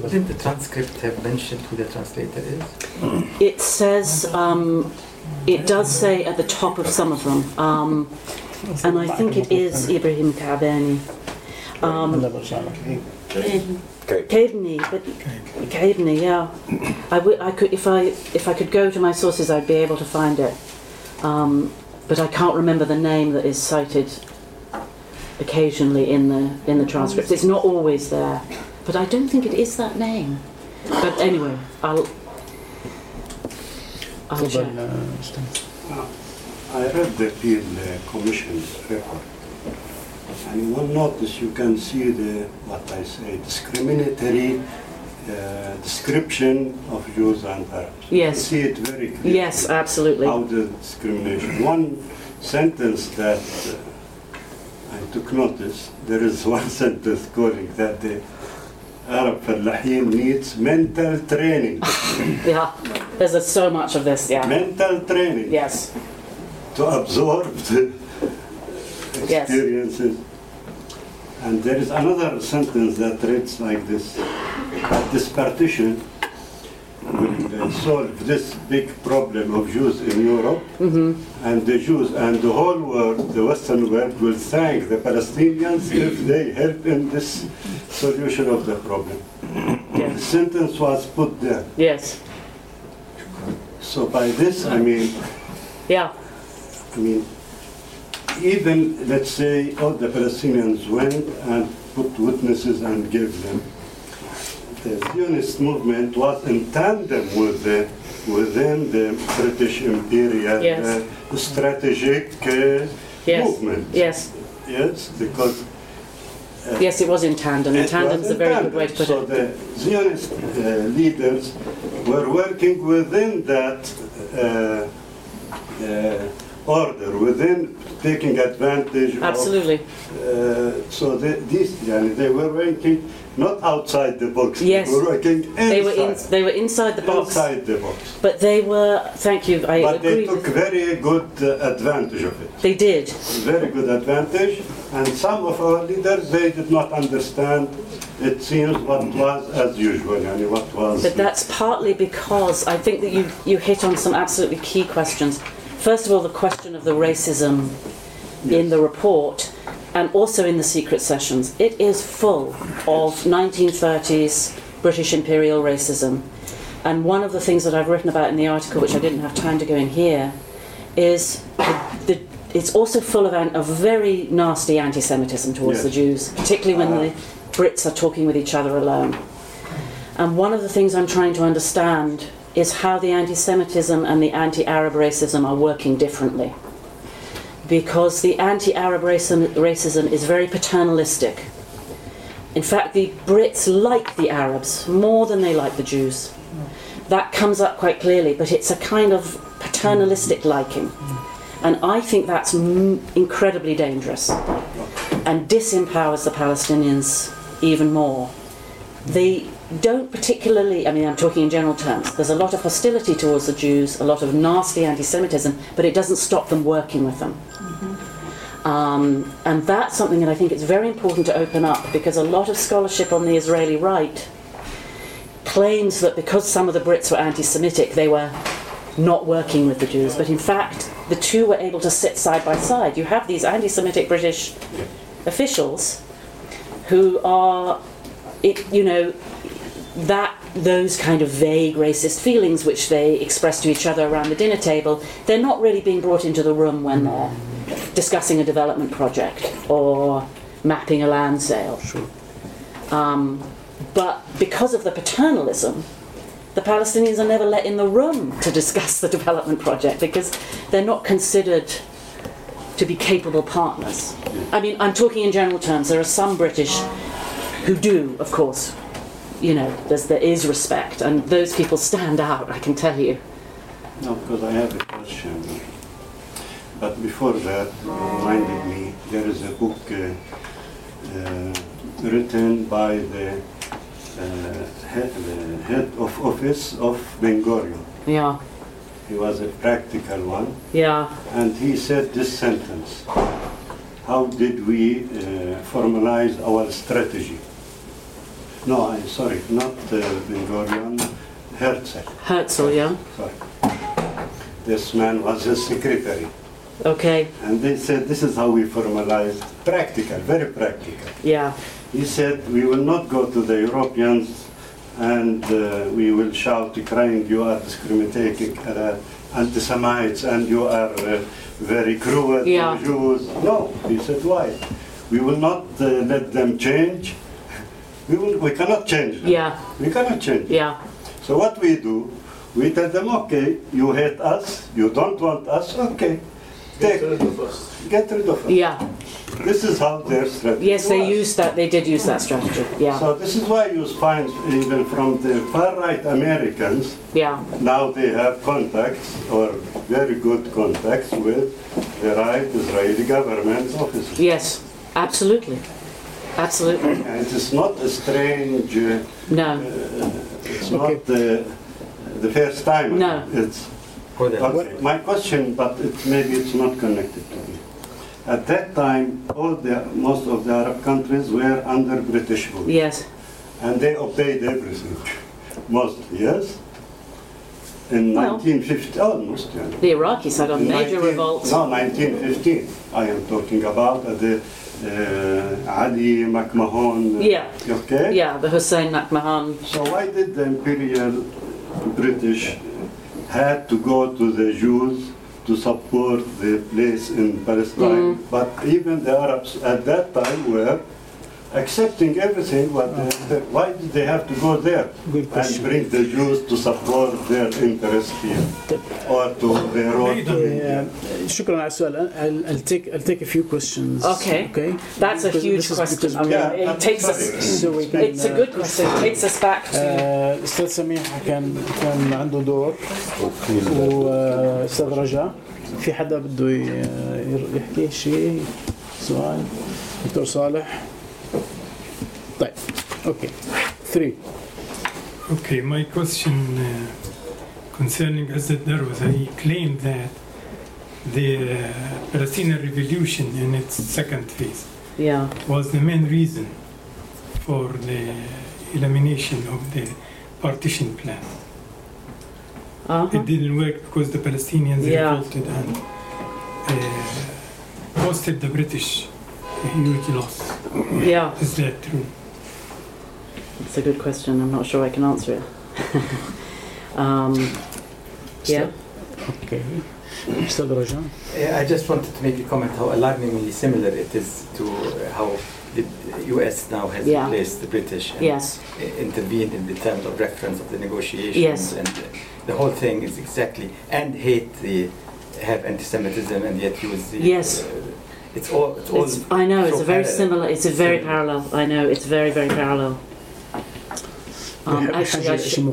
Didn't the transcript have mentioned who the translator is? It says, um, it does say at the top of some of them, um, and I think it is Ibrahim Kaabani. Um, Okay. Kaibni, but Kaibni, yeah. I, w- I could, if I, if I could go to my sources, I'd be able to find it. Um, but I can't remember the name that is cited occasionally in the in the transcripts. It's not always there, but I don't think it is that name. But anyway, I'll. I'll check. Ah, I read the Peel Commission's report. And in one notice, you can see the, what I say, discriminatory uh, description of Jews and Arabs. Yes. You see it very clearly. Yes, absolutely. How the discrimination. One sentence that uh, I took notice, there is one sentence calling that the Arab Fallahin needs mental training. Yeah, there's a, so much of this. Yeah. mental training. Yes. to absorb the Yes. And there is another sentence that reads like this that this partition will solve this big problem of Jews in Europe, mm-hmm. and the Jews and the whole world, the Western world, will thank the Palestinians if they help in this solution of the problem. The sentence was put there. Yes. So by this, I mean, Yeah. I mean, even, let's say, all the Palestinians went and put witnesses and gave them. The Zionist movement was in tandem with the, within the British Imperial Yes. uh, strategic uh, Yes. movement. Yes. Yes, because Yes, it was in tandem. it was Tandem's a very tandem. good way to put so it. the Zionist uh, leaders were working within that uh, uh, order, within taking advantage of Absolutely. Uh, so they, these, yani, they were working not outside the box. Yes. They were working inside, They were in, they were inside the box, inside the box. but they were. Thank you. I But agree. they took very good uh, advantage of it. they did. Very good advantage. And some of our leaders, they did not understand, it seems, what was as usual, yani, what was. But that's partly because I think that you, you hit on some absolutely key questions. First of all, the question of the racism in the report and also in the secret sessions. It is full of 1930s British imperial racism. And one of the things that I've written about in the article, which I didn't have time to go in here, is the, the, it's also full of an, a very nasty anti-Semitism towards Yes. the Jews, particularly when the Brits are talking with each other alone. And one of the things I'm trying to understand is how the anti Semitism and the anti Arab racism are working differently. Because the anti Arab racism is very paternalistic. In fact, the Brits like the Arabs more than they like the Jews. That comes up quite clearly, but it's a kind of paternalistic liking. And I think that's m- incredibly dangerous and disempowers the Palestinians even more. They don't particularly, I mean, I'm talking in general terms, there's a lot of hostility towards the Jews, a lot of nasty anti Semitism, but it doesn't stop them working with them. Um, and that's something that I think it's very important to open up because a lot of scholarship on the Israeli right claims that because some of the Brits were anti Semitic, they were not working with the Jews. But in fact, the two were able to sit side by side. You have these anti Semitic British officials who are, it, you know, that those kind of vague racist feelings which they express to each other around the dinner table, they're not really being brought into the room when they're discussing a development project or mapping a land sale. Sure. Um, but because of the paternalism, the Palestinians are never let in the room to discuss the development project because they're not considered to be capable partners. I mean, I'm talking in general terms. There are some British who do, of course. You know, there's, there is respect, and those people stand out, I can tell you. No, because I have a question. But before that, you reminded me, there is a book uh, uh, written by the, uh, head, the head of office of Ben Gurion. Yeah, He was a practical one, yeah, and he said this sentence. How did we uh, formalize our strategy? No, I'm sorry, not uh, Ben Gurion, Herzl. Herzl, yeah. Sorry. This man was his secretary. Okay, And they said, this is how we formalize, practical, very practical. yeah, He said, we will not go to the Europeans and uh, we will shout, crying, you are discriminating uh, anti-Semites and you are uh, very cruel Yeah. to Jews. No, he said, why? We will not uh, let them change. We, will, we cannot change them. yeah, We cannot change them. yeah, So what we do, we tell them, okay, you hate us, you don't want us, okay. Take, get rid of us. yeah. This is how their strategy Yes, they was. used that, they did use that strategy, yeah, So this is why you find even from the far-right Americans, yeah, now they have contacts or very good contacts with the right Israeli government officers. yes, absolutely, absolutely, And it's not a strange, uh, no, it's Okay. not the, the first time. No. It's Go there. Okay, my question, but it, maybe it's not connected to me. At that time, all the, most of the Arab countries were under British rule, yes, and they obeyed everything, mostly, yes? In Well- 1950, almost, yeah. the Iraqis had a major 19 revolt, No, 1915, I am talking about uh, the uh, Ali McMahon. Yeah. Okay? yeah, the Hussein McMahon, So why did the imperial British had to go to the Jews to support the place in Palestine? Mm. But even the Arabs at that time were accepting everything. What they, why did they have to go there Good and question. bring the Jews to support their interest here or to their own? Uh, شكرا على السؤال I'll, I'll take I'll take a few questions Okay. okay that's a Because huge this is question, because I mean, Yeah, it takes us, sorry. so we can it's a good question, it takes us back to, آه، الاستاذ سميح كان كان عنده دور وفي واستاذ رجاء في حدا بده ي- يحكي شيء سؤال دكتور صالح طيب اوكي 3 Okay, my question uh, concerning Azad Darwaza, he claimed that the uh, Palestinian revolution in its second phase yeah, was the main reason for the elimination of the partition plan. uh-huh. It didn't work because the Palestinians Yeah. revolted and uh, costed the British a huge loss. yeah, Is that true? It's a good question. I'm not sure I can answer it. um, yeah. Okay. Mr. Rajan? I just wanted to make a comment how alarmingly similar it is to how the US now has yeah. replaced the British and yes. intervened in the terms of reference of the negotiations. Yes. And the whole thing is exactly, and hate the, have anti Semitism and yet use the. Yes. Uh, it's all, it's all it's, I know, it's a very similar, it's a very similar. parallel. I know, it's very, very parallel. Um, actually, I should,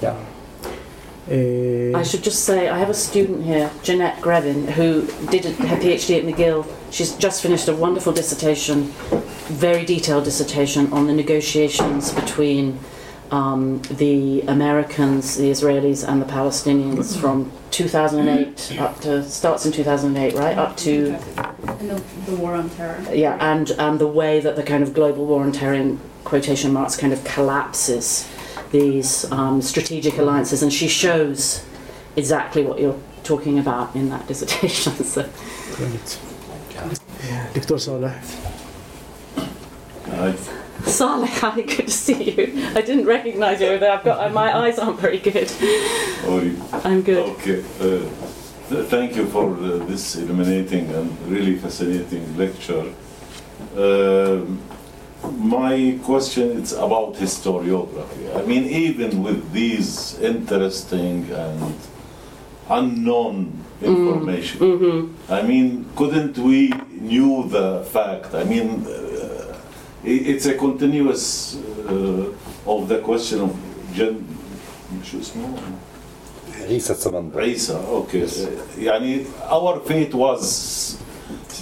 yeah. I should just say I have a student here, Jeanette Grevin, who did her PhD at McGill. She's just finished a wonderful dissertation, very detailed dissertation on the negotiations between um, the Americans, the Israelis, and the Palestinians from 2008 up to starts in 2008, right up to and the, the war on terror. Yeah, and and the way that the kind of global war on terror quotation marks, kind of collapses these um, strategic alliances, and she shows exactly what you're talking about in that dissertation. so. Great. Yeah. Dr. Saleh. Hi. Saleh, hi, good to see you. I didn't recognise you over there. I've got uh, my eyes aren't very good. I'm good. Okay. Uh, thank you for uh, this illuminating and really fascinating lecture. Um, my question is about historiography. I mean, even with these interesting and unknown information, Mm-hmm. I mean, couldn't we knew the fact? I mean, uh, i- it's a continuous uh, of the question of gen. شو اسمه؟ عيسى السمندر عيسى اوكي يعني our fate was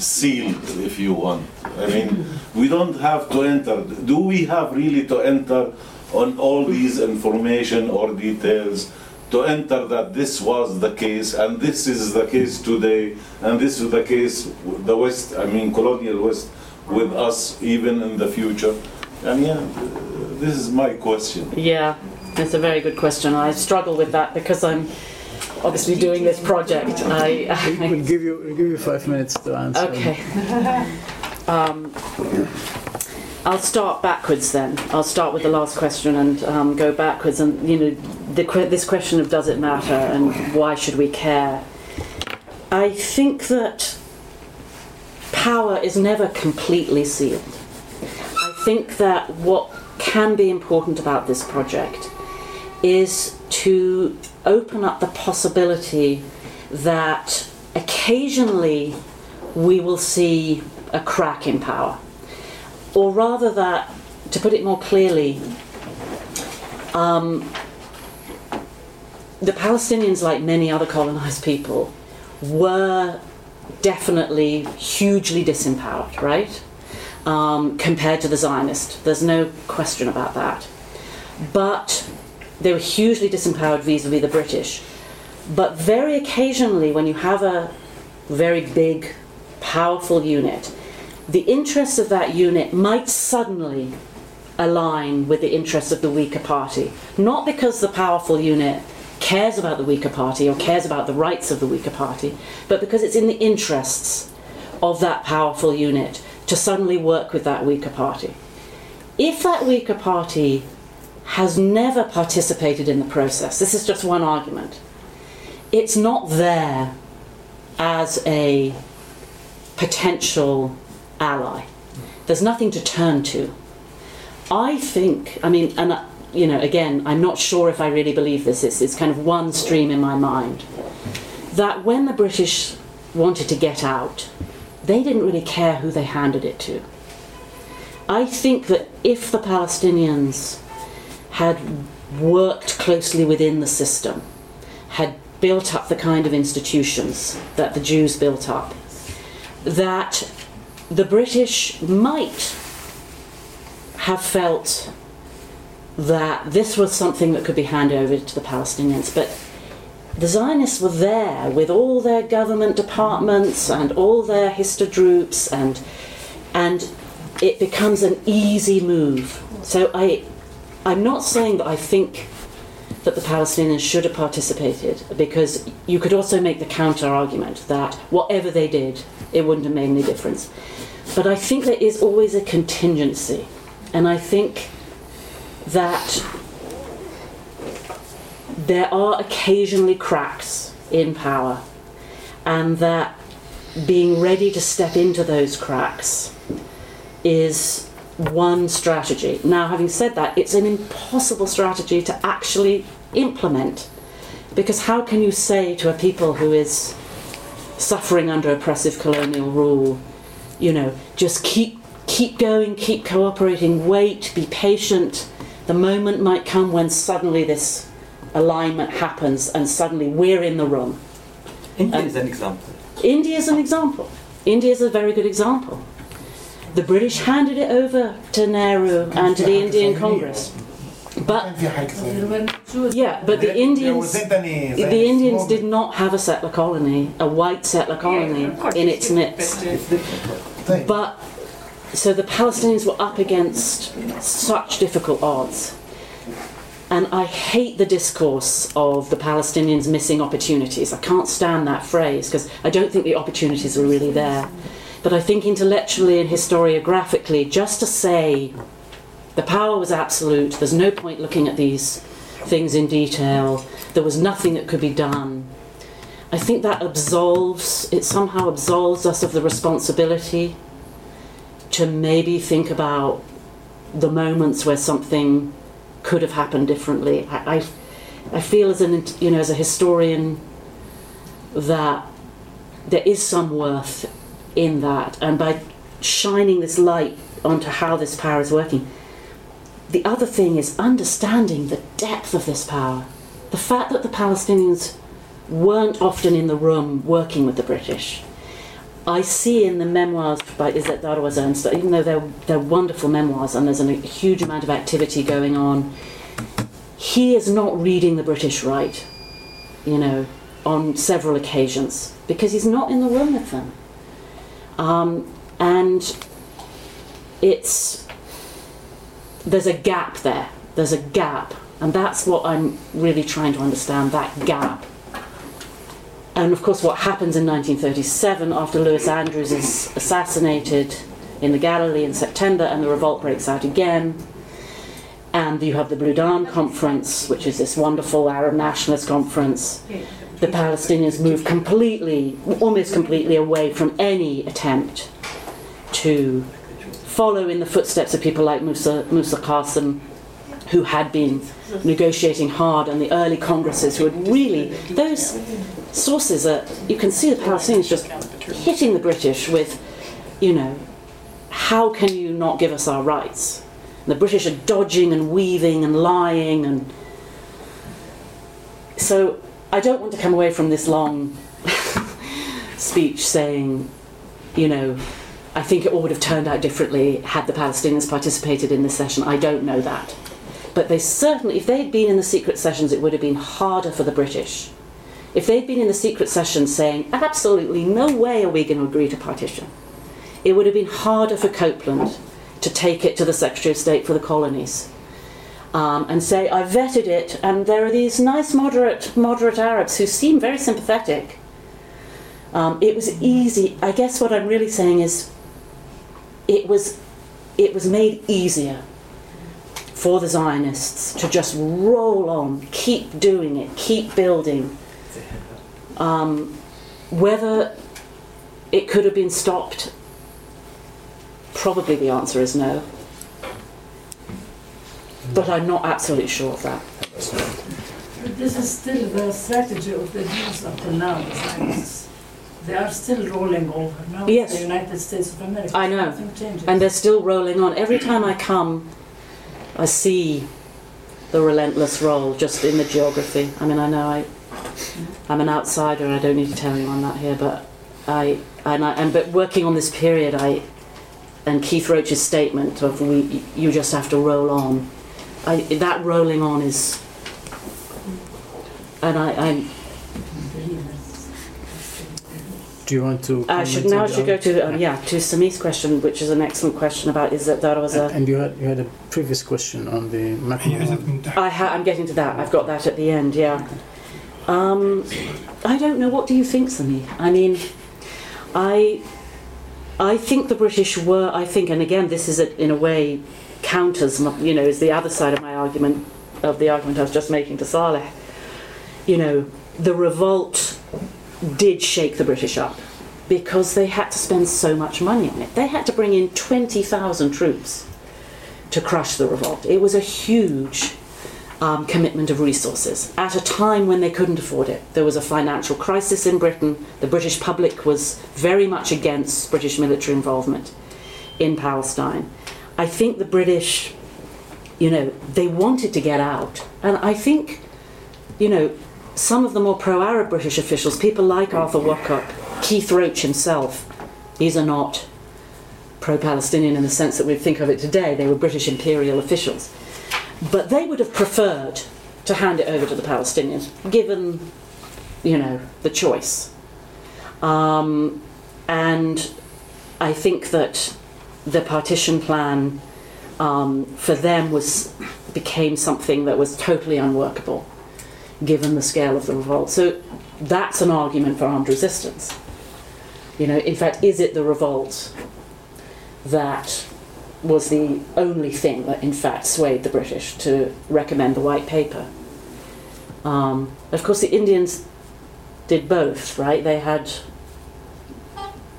sealed if you want. I mean we don't have to enter. Do we have really to enter on all these information or details to enter that this was the case and this is the case today and this is the case the west I mean colonial west with us even in the future? And yeah this is my question. Yeah, that's a very good question. I struggle with that because I'm obviously doing this project. I, we'll give you we'll give you five minutes to answer Okay. um, I'll start backwards then. I'll start with the last question and um, go backwards. And you know, the, this question of does it matter and why should we care? I think that power is never completely sealed. I think that what can be important about this project is to open up the possibility that occasionally we will see a crack in power. Or rather, that, to put it more clearly, um, the Palestinians, like many other colonized people, were definitely hugely disempowered, right? Um, compared to the Zionists. There's no question about that. But they were hugely disempowered vis a vis the British. But very occasionally, when you have a very big, powerful unit, the interests of that unit might suddenly align with the interests of the weaker party. Not because the powerful unit cares about the weaker party or cares about the rights of the weaker party, but because it's in the interests of that powerful unit to suddenly work with that weaker party. If that weaker party has never participated in the process, this is just one argument, it's not there as a potential ally. There's nothing to turn to. I think, I mean, and uh, you know, again, I'm not sure if I really believe this. It's, it's kind of one stream in my mind. That when the British wanted to get out, they didn't really care who they handed it to. I think that if the Palestinians had worked closely within the system, had built up the kind of institutions that the Jews built up, that the British might have felt that this was something that could be handed over to the Palestinians. But the Zionists were there with all their government departments and all their Histadruts, and and it becomes an easy move. So I, I'm not saying that I think that the Palestinians should have participated, because you could also make the counter argument that whatever they did, it wouldn't have made any difference. But I think there is always a contingency, and I think that there are occasionally cracks in power, and that being ready to step into those cracks is one strategy. Now, having said that, it's an impossible strategy to actually implement because how can you say to a people who is suffering under oppressive colonial rule, you know, just keep keep going, keep cooperating, wait, be patient. The moment might come when suddenly this alignment happens and suddenly we're in the room. India Um, is an example. India is an example. India is a very good example the British handed it over to Nehru and to the Indian Congress. But yeah, but the Indians, the Indians did not have a settler colony, a white settler colony in its midst. But so the Palestinians were up against such difficult odds. And I hate the discourse of the Palestinians missing opportunities. I can't stand that phrase because I don't think the opportunities were really there. But I think intellectually and historiographically, just to say the power was absolute, there's no point looking at these things in detail, there was nothing that could be done. I think that absolves, it somehow absolves us of the responsibility to maybe think about the moments where something could have happened differently. I, I, I feel as an you know as a historian that there is some worth in that, and by shining this light onto how this power is working. The other thing is understanding the depth of this power. The fact that the Palestinians weren't often in the room working with the British. I see in the memoirs by Izzet Darwaza even though they're, they're wonderful memoirs and there's a huge amount of activity going on, he is not reading the British right, you know, on several occasions because he's not in the room with them. Um, and it's, there's a gap there. There's a gap. And that's what I'm really trying to understand that gap. And of course, what happens in 1937 after Lewis Andrews is assassinated in the Galilee in September and the revolt breaks out again. And you have the Bludan Conference, which is this wonderful Arab nationalist conference. The Palestinians move completely, almost completely away from any attempt to follow in the footsteps of people like Musa, Musa Qasim, who had been negotiating hard, and the early congresses who had really, those sources are, you can see the Palestinians just hitting the British with, you know, how can you not give us our rights? And the British are dodging and weaving and lying and so I don't want to come away from this long speech saying, you know, I think it all would have turned out differently had the Palestinians participated in this session. I don't know that. But they certainly, if they'd been in the secret sessions, it would have been harder for the British. If they'd been in the secret sessions saying, absolutely no way are we going to agree to partition, it would have been harder for Coupland to take it to the Secretary of State for the colonies um, and say, I vetted it, and there are these nice moderate, moderate Arabs who seem very sympathetic. Um, it was easy. I guess what I'm really saying is, it was, it was made easier for the Zionists to just roll on, keep doing it, keep building. Um, whether it could have been stopped, probably the answer is no. But I'm not absolutely sure of that. But this is still the strategy of the Jews until now, the They are still rolling over. Now Yes. the United States of America. I know. And they're still rolling on. Every time I come, I see the relentless roll just in the geography. I mean, I know I, I'm an outsider. And I don't need to tell anyone that here, but I and I and but working on this period, I and Keith Roach's statement of we you just have to roll on. I, that rolling on is, and I, I, Do you want to? Uh, I should now I should go to um, yeah to Sami's question, which is an excellent question about is that there was a. And you had you had a previous question on the I ha- I'm getting to that. I've got that at the end. Yeah. Um, I don't know. What do you think, Sami? I mean, I, I think the British were. I think, and again, this is a, in a way counters. You know, is the other side of my argument of the argument I was just making to Saleh. You know, the revolt did shake the British up. because they had to spend so much money on it. They had to bring in 20,000 troops to crush the revolt. It was a huge um, commitment of resources at a time when they couldn't afford it. There was a financial crisis in Britain. The British public was very much against British military involvement in Palestine. I think the British, you know, they wanted to get out. And I think, you know, some of the more pro Arab British officials, people like Arthur Wauchope, Keith Roach himself, these are not pro Palestinian in the sense that we think of it today, they were British imperial officials. But they would have preferred to hand it over to the Palestinians, given, you know, the choice. Um, and I think that the partition plan um, for them was became something that was totally unworkable, given the scale of the revolt. So that's an argument for armed resistance. You know, in fact, is it the revolt that was the only thing that, in fact, swayed the British to recommend the white paper? Um, of course, the Indians did both, right? They had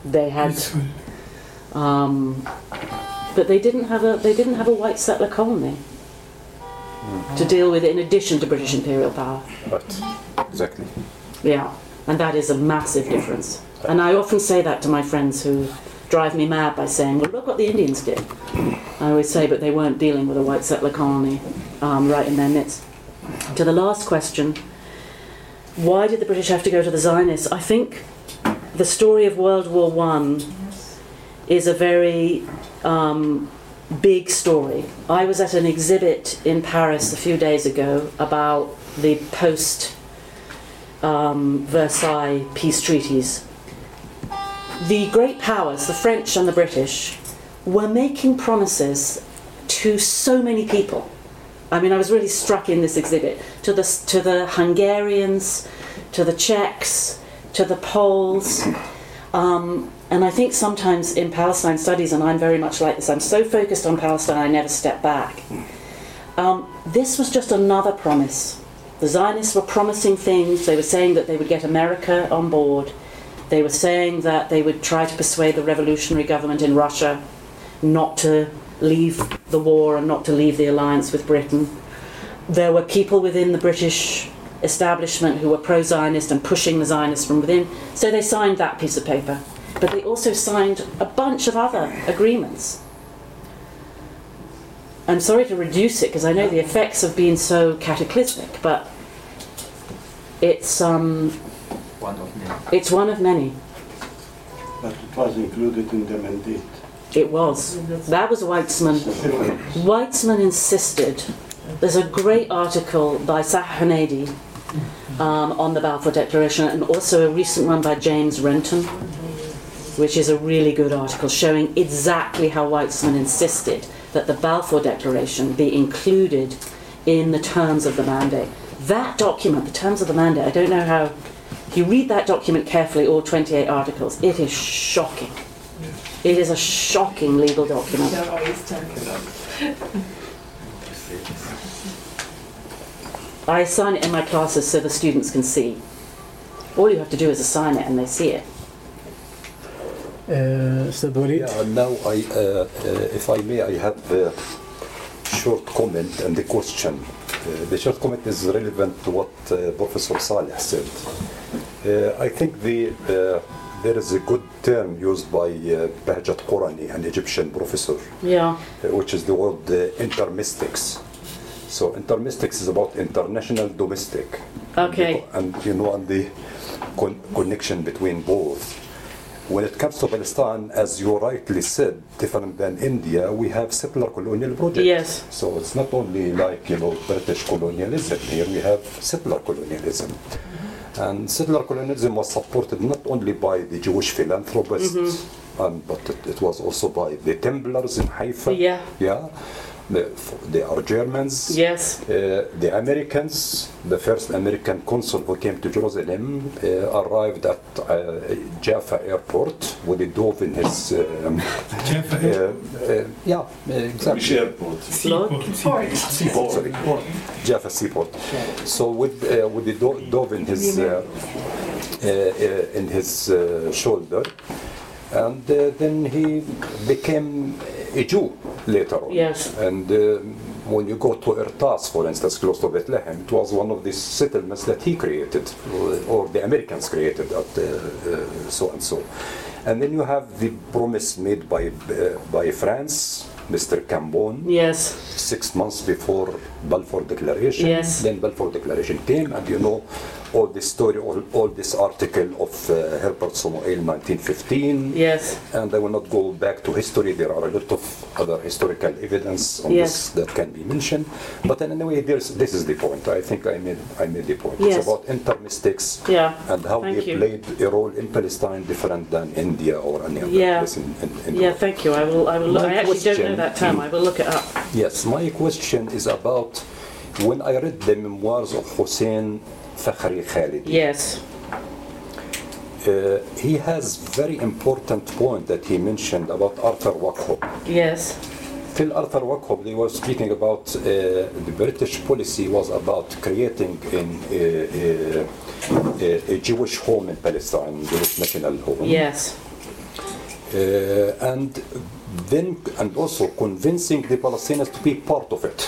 they had um, but they didn't have a they didn't have a white settler colony to deal with it in addition to British imperial power. Right. Exactly. Yeah, and that is a massive difference. And I often say that to my friends who drive me mad by saying, "Well, look what the Indians did." I always say, but they weren't dealing with a white settler colony um, right in their midst. To the last question, why did the British have to go to the Zionists? I think the story of World War One is a very um, big story. I was at an exhibit in Paris a few days ago about the post um, Versailles peace treaties. The great powers, the French and the British, were making promises to so many people. I mean, I was really struck in this exhibit to the to the Hungarians, to the Czechs, to the Poles. Um, and I think sometimes in Palestine studies, and I'm very much like this, I'm so focused on Palestine, I never step back. Um, this was just another promise. The Zionists were promising things. They were saying that they would get America on board. They were saying that they would try to persuade the revolutionary government in Russia not to leave the war and not to leave the alliance with Britain. There were people within the British establishment who were pro Zionist and pushing the Zionists from within. So they signed that piece of paper. But they also signed a bunch of other agreements. I'm sorry to reduce it because I know the effects have been so cataclysmic, but it's um, One of many. it's one of many. But it was included in the mandate. It was. That was Weizmann. Weizmann insisted. There's a great article by Sahar Huneidi um, on the Balfour Declaration, and also a recent one by James Renton, which is a really good article showing exactly how Weizmann insisted that the Balfour Declaration be included in the terms of the mandate. That document, the terms of the mandate, I don't know how. If you read that document carefully, all 28 articles, it is shocking. It is a shocking legal document. I assign it in my classes so the students can see. All you have to do is assign it and they see it. Uh, Ustad Walid? Yeah, now I, uh, uh, if I may, I have a short comment and a question. Uh, the short comment is relevant to what uh, Professor Saleh said. Uh, I think the, uh, there is a good term used by uh, Bahjat Qurani, an Egyptian professor, Yeah. uh, which is the word uh, intermestics. So intermestics is about international domestic. Okay. And you know, and the con- connection between both. When it comes to Palestine, as you rightly said, different than India, we have settler colonial projects. Yes. So it's not only like you know British colonialism. Here we have settler colonialism. And settler colonialism was supported not only by the Jewish philanthropists, um, but it, it was also by the Templars in Haifa. Yeah. Yeah. The, they are Germans. Yes. Uh, the Americans, the first American consul who came to Jerusalem, uh, arrived at uh, Jaffa airport with a dove in his. Um, Jaffa uh, uh, yeah, exactly. Which airport? Seaport. Seaport. Seaport, sorry. Jaffa seaport. So with uh, with the do- dove in his uh, uh, in his uh, shoulder. And uh, then he became a Jew later on. Yes. And um, when you go to Ertas, for instance, close to Bethlehem, it was one of these settlements that he created, or, or the Americans created at uh, uh, so and so. And then you have the promise made by uh, by France, Mr. Cambon, Yes. six months before Balfour Declaration. Yes. Then Balfour Declaration came, and you know all this story, all, all this article of uh, Herbert Samuel, 1915. Yes. And I will not go back to history. There are a lot of other historical evidence on Yes. this that can be mentioned. But in anyway, there's, this is the point. I think I made, I made the point. Yes. It's about intermestics Yeah. and how Thank they you. played a role in Palestine different than India or any other Yeah. place in, in, in Yeah, world. thank you. I will. I will. My I actually don't know that term. I will look it up. Yes, my question is about when I read the memoirs of Hussein Fakhri Khalidi. Yes. Uh, he has very important point that he mentioned about Arthur Wauchope. Yes. Till Arthur Wauchope, they were speaking about uh, the British policy was about creating in a, a, a Jewish home in Palestine, Jewish national home. Yes. Uh, and then and also convincing the Palestinians to be part of it.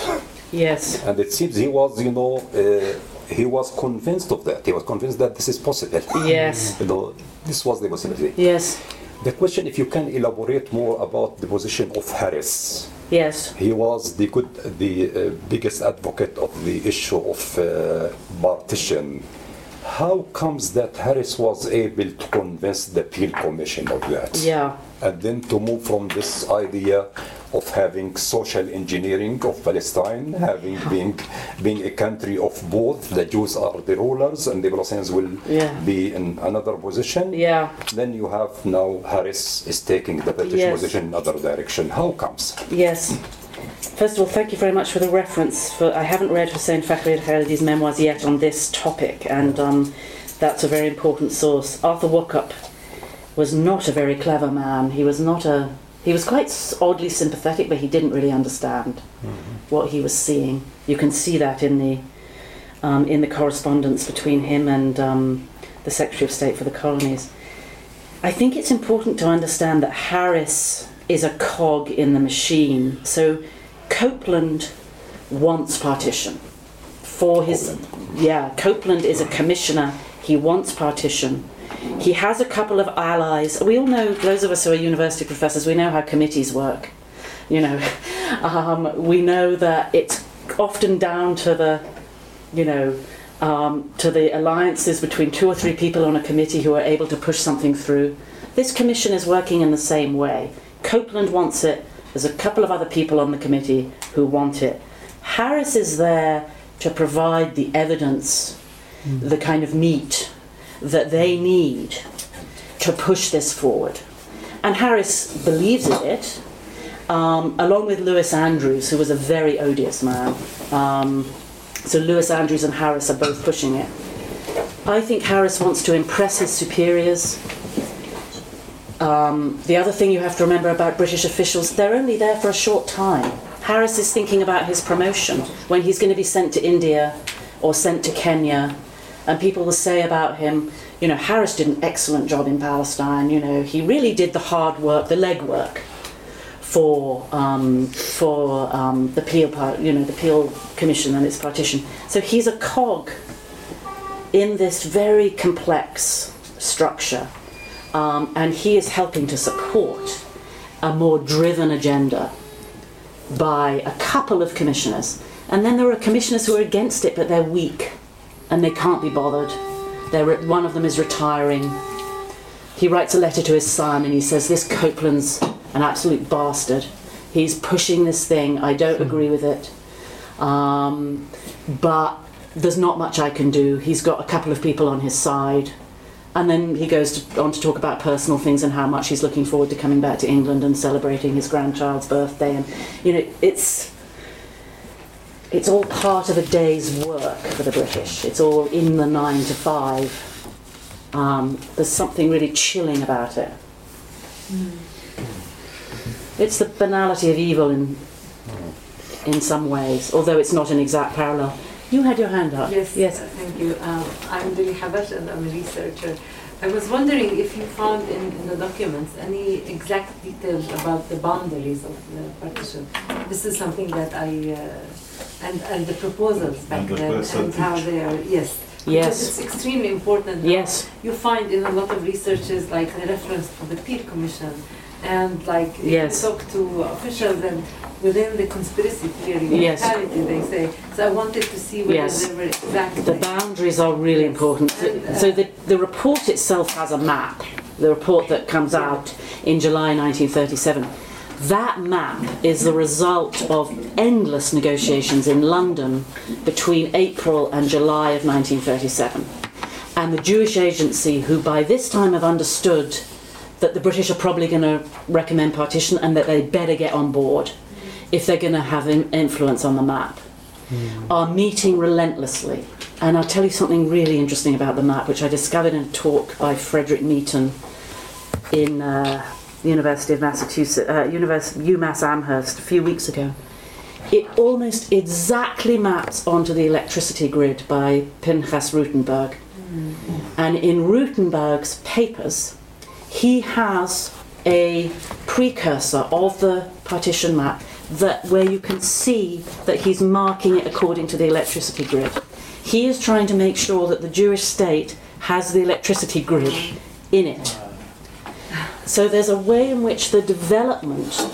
Yes. And it seems he was, you know, uh, he was convinced of that. He was convinced that this is possible. Yes. you know, this was the possibility. Yes. The question, if you can elaborate more about the position of Harris. Yes. He was the good, the uh, biggest advocate of the issue of uh, partition. How comes that Harris was able to convince the Peel Commission of that? Yeah. And then to move from this idea of having social engineering of Palestine, having being being a country of both, the Jews are the rulers and the Palestinians will Yeah. be in another position. Yeah. Then you have now Harris is taking the British Yes. position in another direction. How comes? Yes. First of all, thank you very much for the reference. For I haven't read Hussein Fakhri Khalidi's memoirs yet on this topic, and um, that's a very important source. Arthur Wauchope was not a very clever man. He was not a. He was quite oddly sympathetic, but he didn't really understand what he was seeing. You can see that in the um, in the correspondence between him and um, the Secretary of State for the Colonies. I think it's important to understand that Harris is a cog in the machine. So Coupland wants partition for his yeah Coupland is a commissioner he wants partition he has a couple of allies. We all know those of us who are university professors we know how committees work you know. Um, we know that it's often down to the you know um, to the alliances between two or three people on a committee who are able to push something through. This commission is working in the same way. Coupland wants it. There's a couple of other people on the committee who want it. Harris is there to provide the evidence the kind of meat that they need to push this forward and harris believes in it um, along with Lewis Andrews, who was a very odious man. Um, so Lewis Andrews and Harris are both pushing it. I think Harris wants to impress his superiors. Um, the other thing you have to remember about British officials, they're only there for a short time. Harris is thinking about his promotion when he's going to be sent to India or sent to Kenya, and people will say about him, you know, Harris did an excellent job in Palestine. You know, he really did the hard work, the legwork for um, for um, the Peel part, you know, the Peel Commission and its partition. So he's a cog in this very complex structure, um, and he is helping to support a more driven agenda by a couple of commissioners. And then there are commissioners who are against it, but they're weak and they can't be bothered. They're, one of them is retiring. He writes a letter to his son and he says, This Coupland's an absolute bastard. He's pushing this thing. I don't agree with it. Um, but there's not much I can do. He's got a couple of people on his side. And then he goes to, on to talk about personal things and how much he's looking forward to coming back to England and celebrating his grandchild's birthday. And, you know, it's, it's all part of a day's work for the British. It's all in the nine to five. Um, there's something really chilling about it. It's the banality of evil in, in some ways, although it's not an exact parallel. You had your hand up. Yes, Yes. thank you. Um, I'm Dili Habash and I'm a researcher. I was wondering if you found in, in the documents any exact details about the boundaries of the partition. This is something that I, uh, and, and the proposals back And the then and how they are, yes. Yes. Because it's extremely important. Yes. You find in a lot of researches like the reference to the Peel Commission and like if Yes. you talk to officials and within the conspiracy theory Yes. mentality they say. So I wanted to see whether Yes. they were exactly. The boundaries are really important. And, uh, So the, the report itself has a map, the report that comes out in July 1937. That map is the result of endless negotiations in London between April and July of 1937. And the Jewish agency, who by this time have understood that the British are probably going to recommend partition and that they better get on board if they're going to have in- influence on the map, are meeting relentlessly. And I'll tell you something really interesting about the map, which I discovered in a talk by Fredrik Meiton in uh, the University of Massachusetts, uh, UMass Amherst, a few weeks ago. It almost exactly maps onto the electricity grid by Pinchas Rutenberg. And in Rutenberg's papers, he has a precursor of the partition map that where you can see that he's marking it according to the electricity grid. He is trying to make sure that the Jewish state has the electricity grid in it. So there's a way in which the development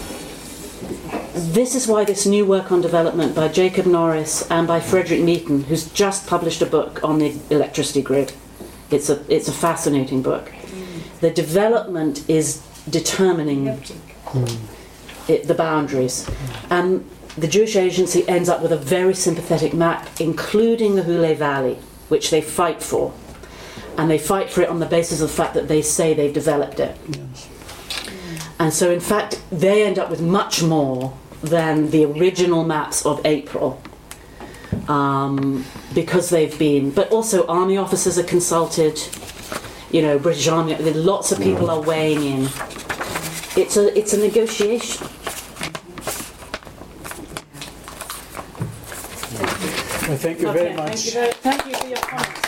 this is why this new work on development by Jacob Norris and by Fredrik Meiton, who's just published a book on the electricity grid. It's a, it's a fascinating book. The development is determining hmm. it, the boundaries. And the Jewish agency ends up with a very sympathetic map, including the Hule Valley, which they fight for. And they fight for it on the basis of the fact that they say they've developed it. Yes. And so, in fact, they end up with much more than the original maps of April. Um, because they've been, but also army officers are consulted, you know, British Army, lots of people are weighing in. It's a, it's a negotiation. Well, thank you very Okay, much. Thank you, very, thank you for your comments.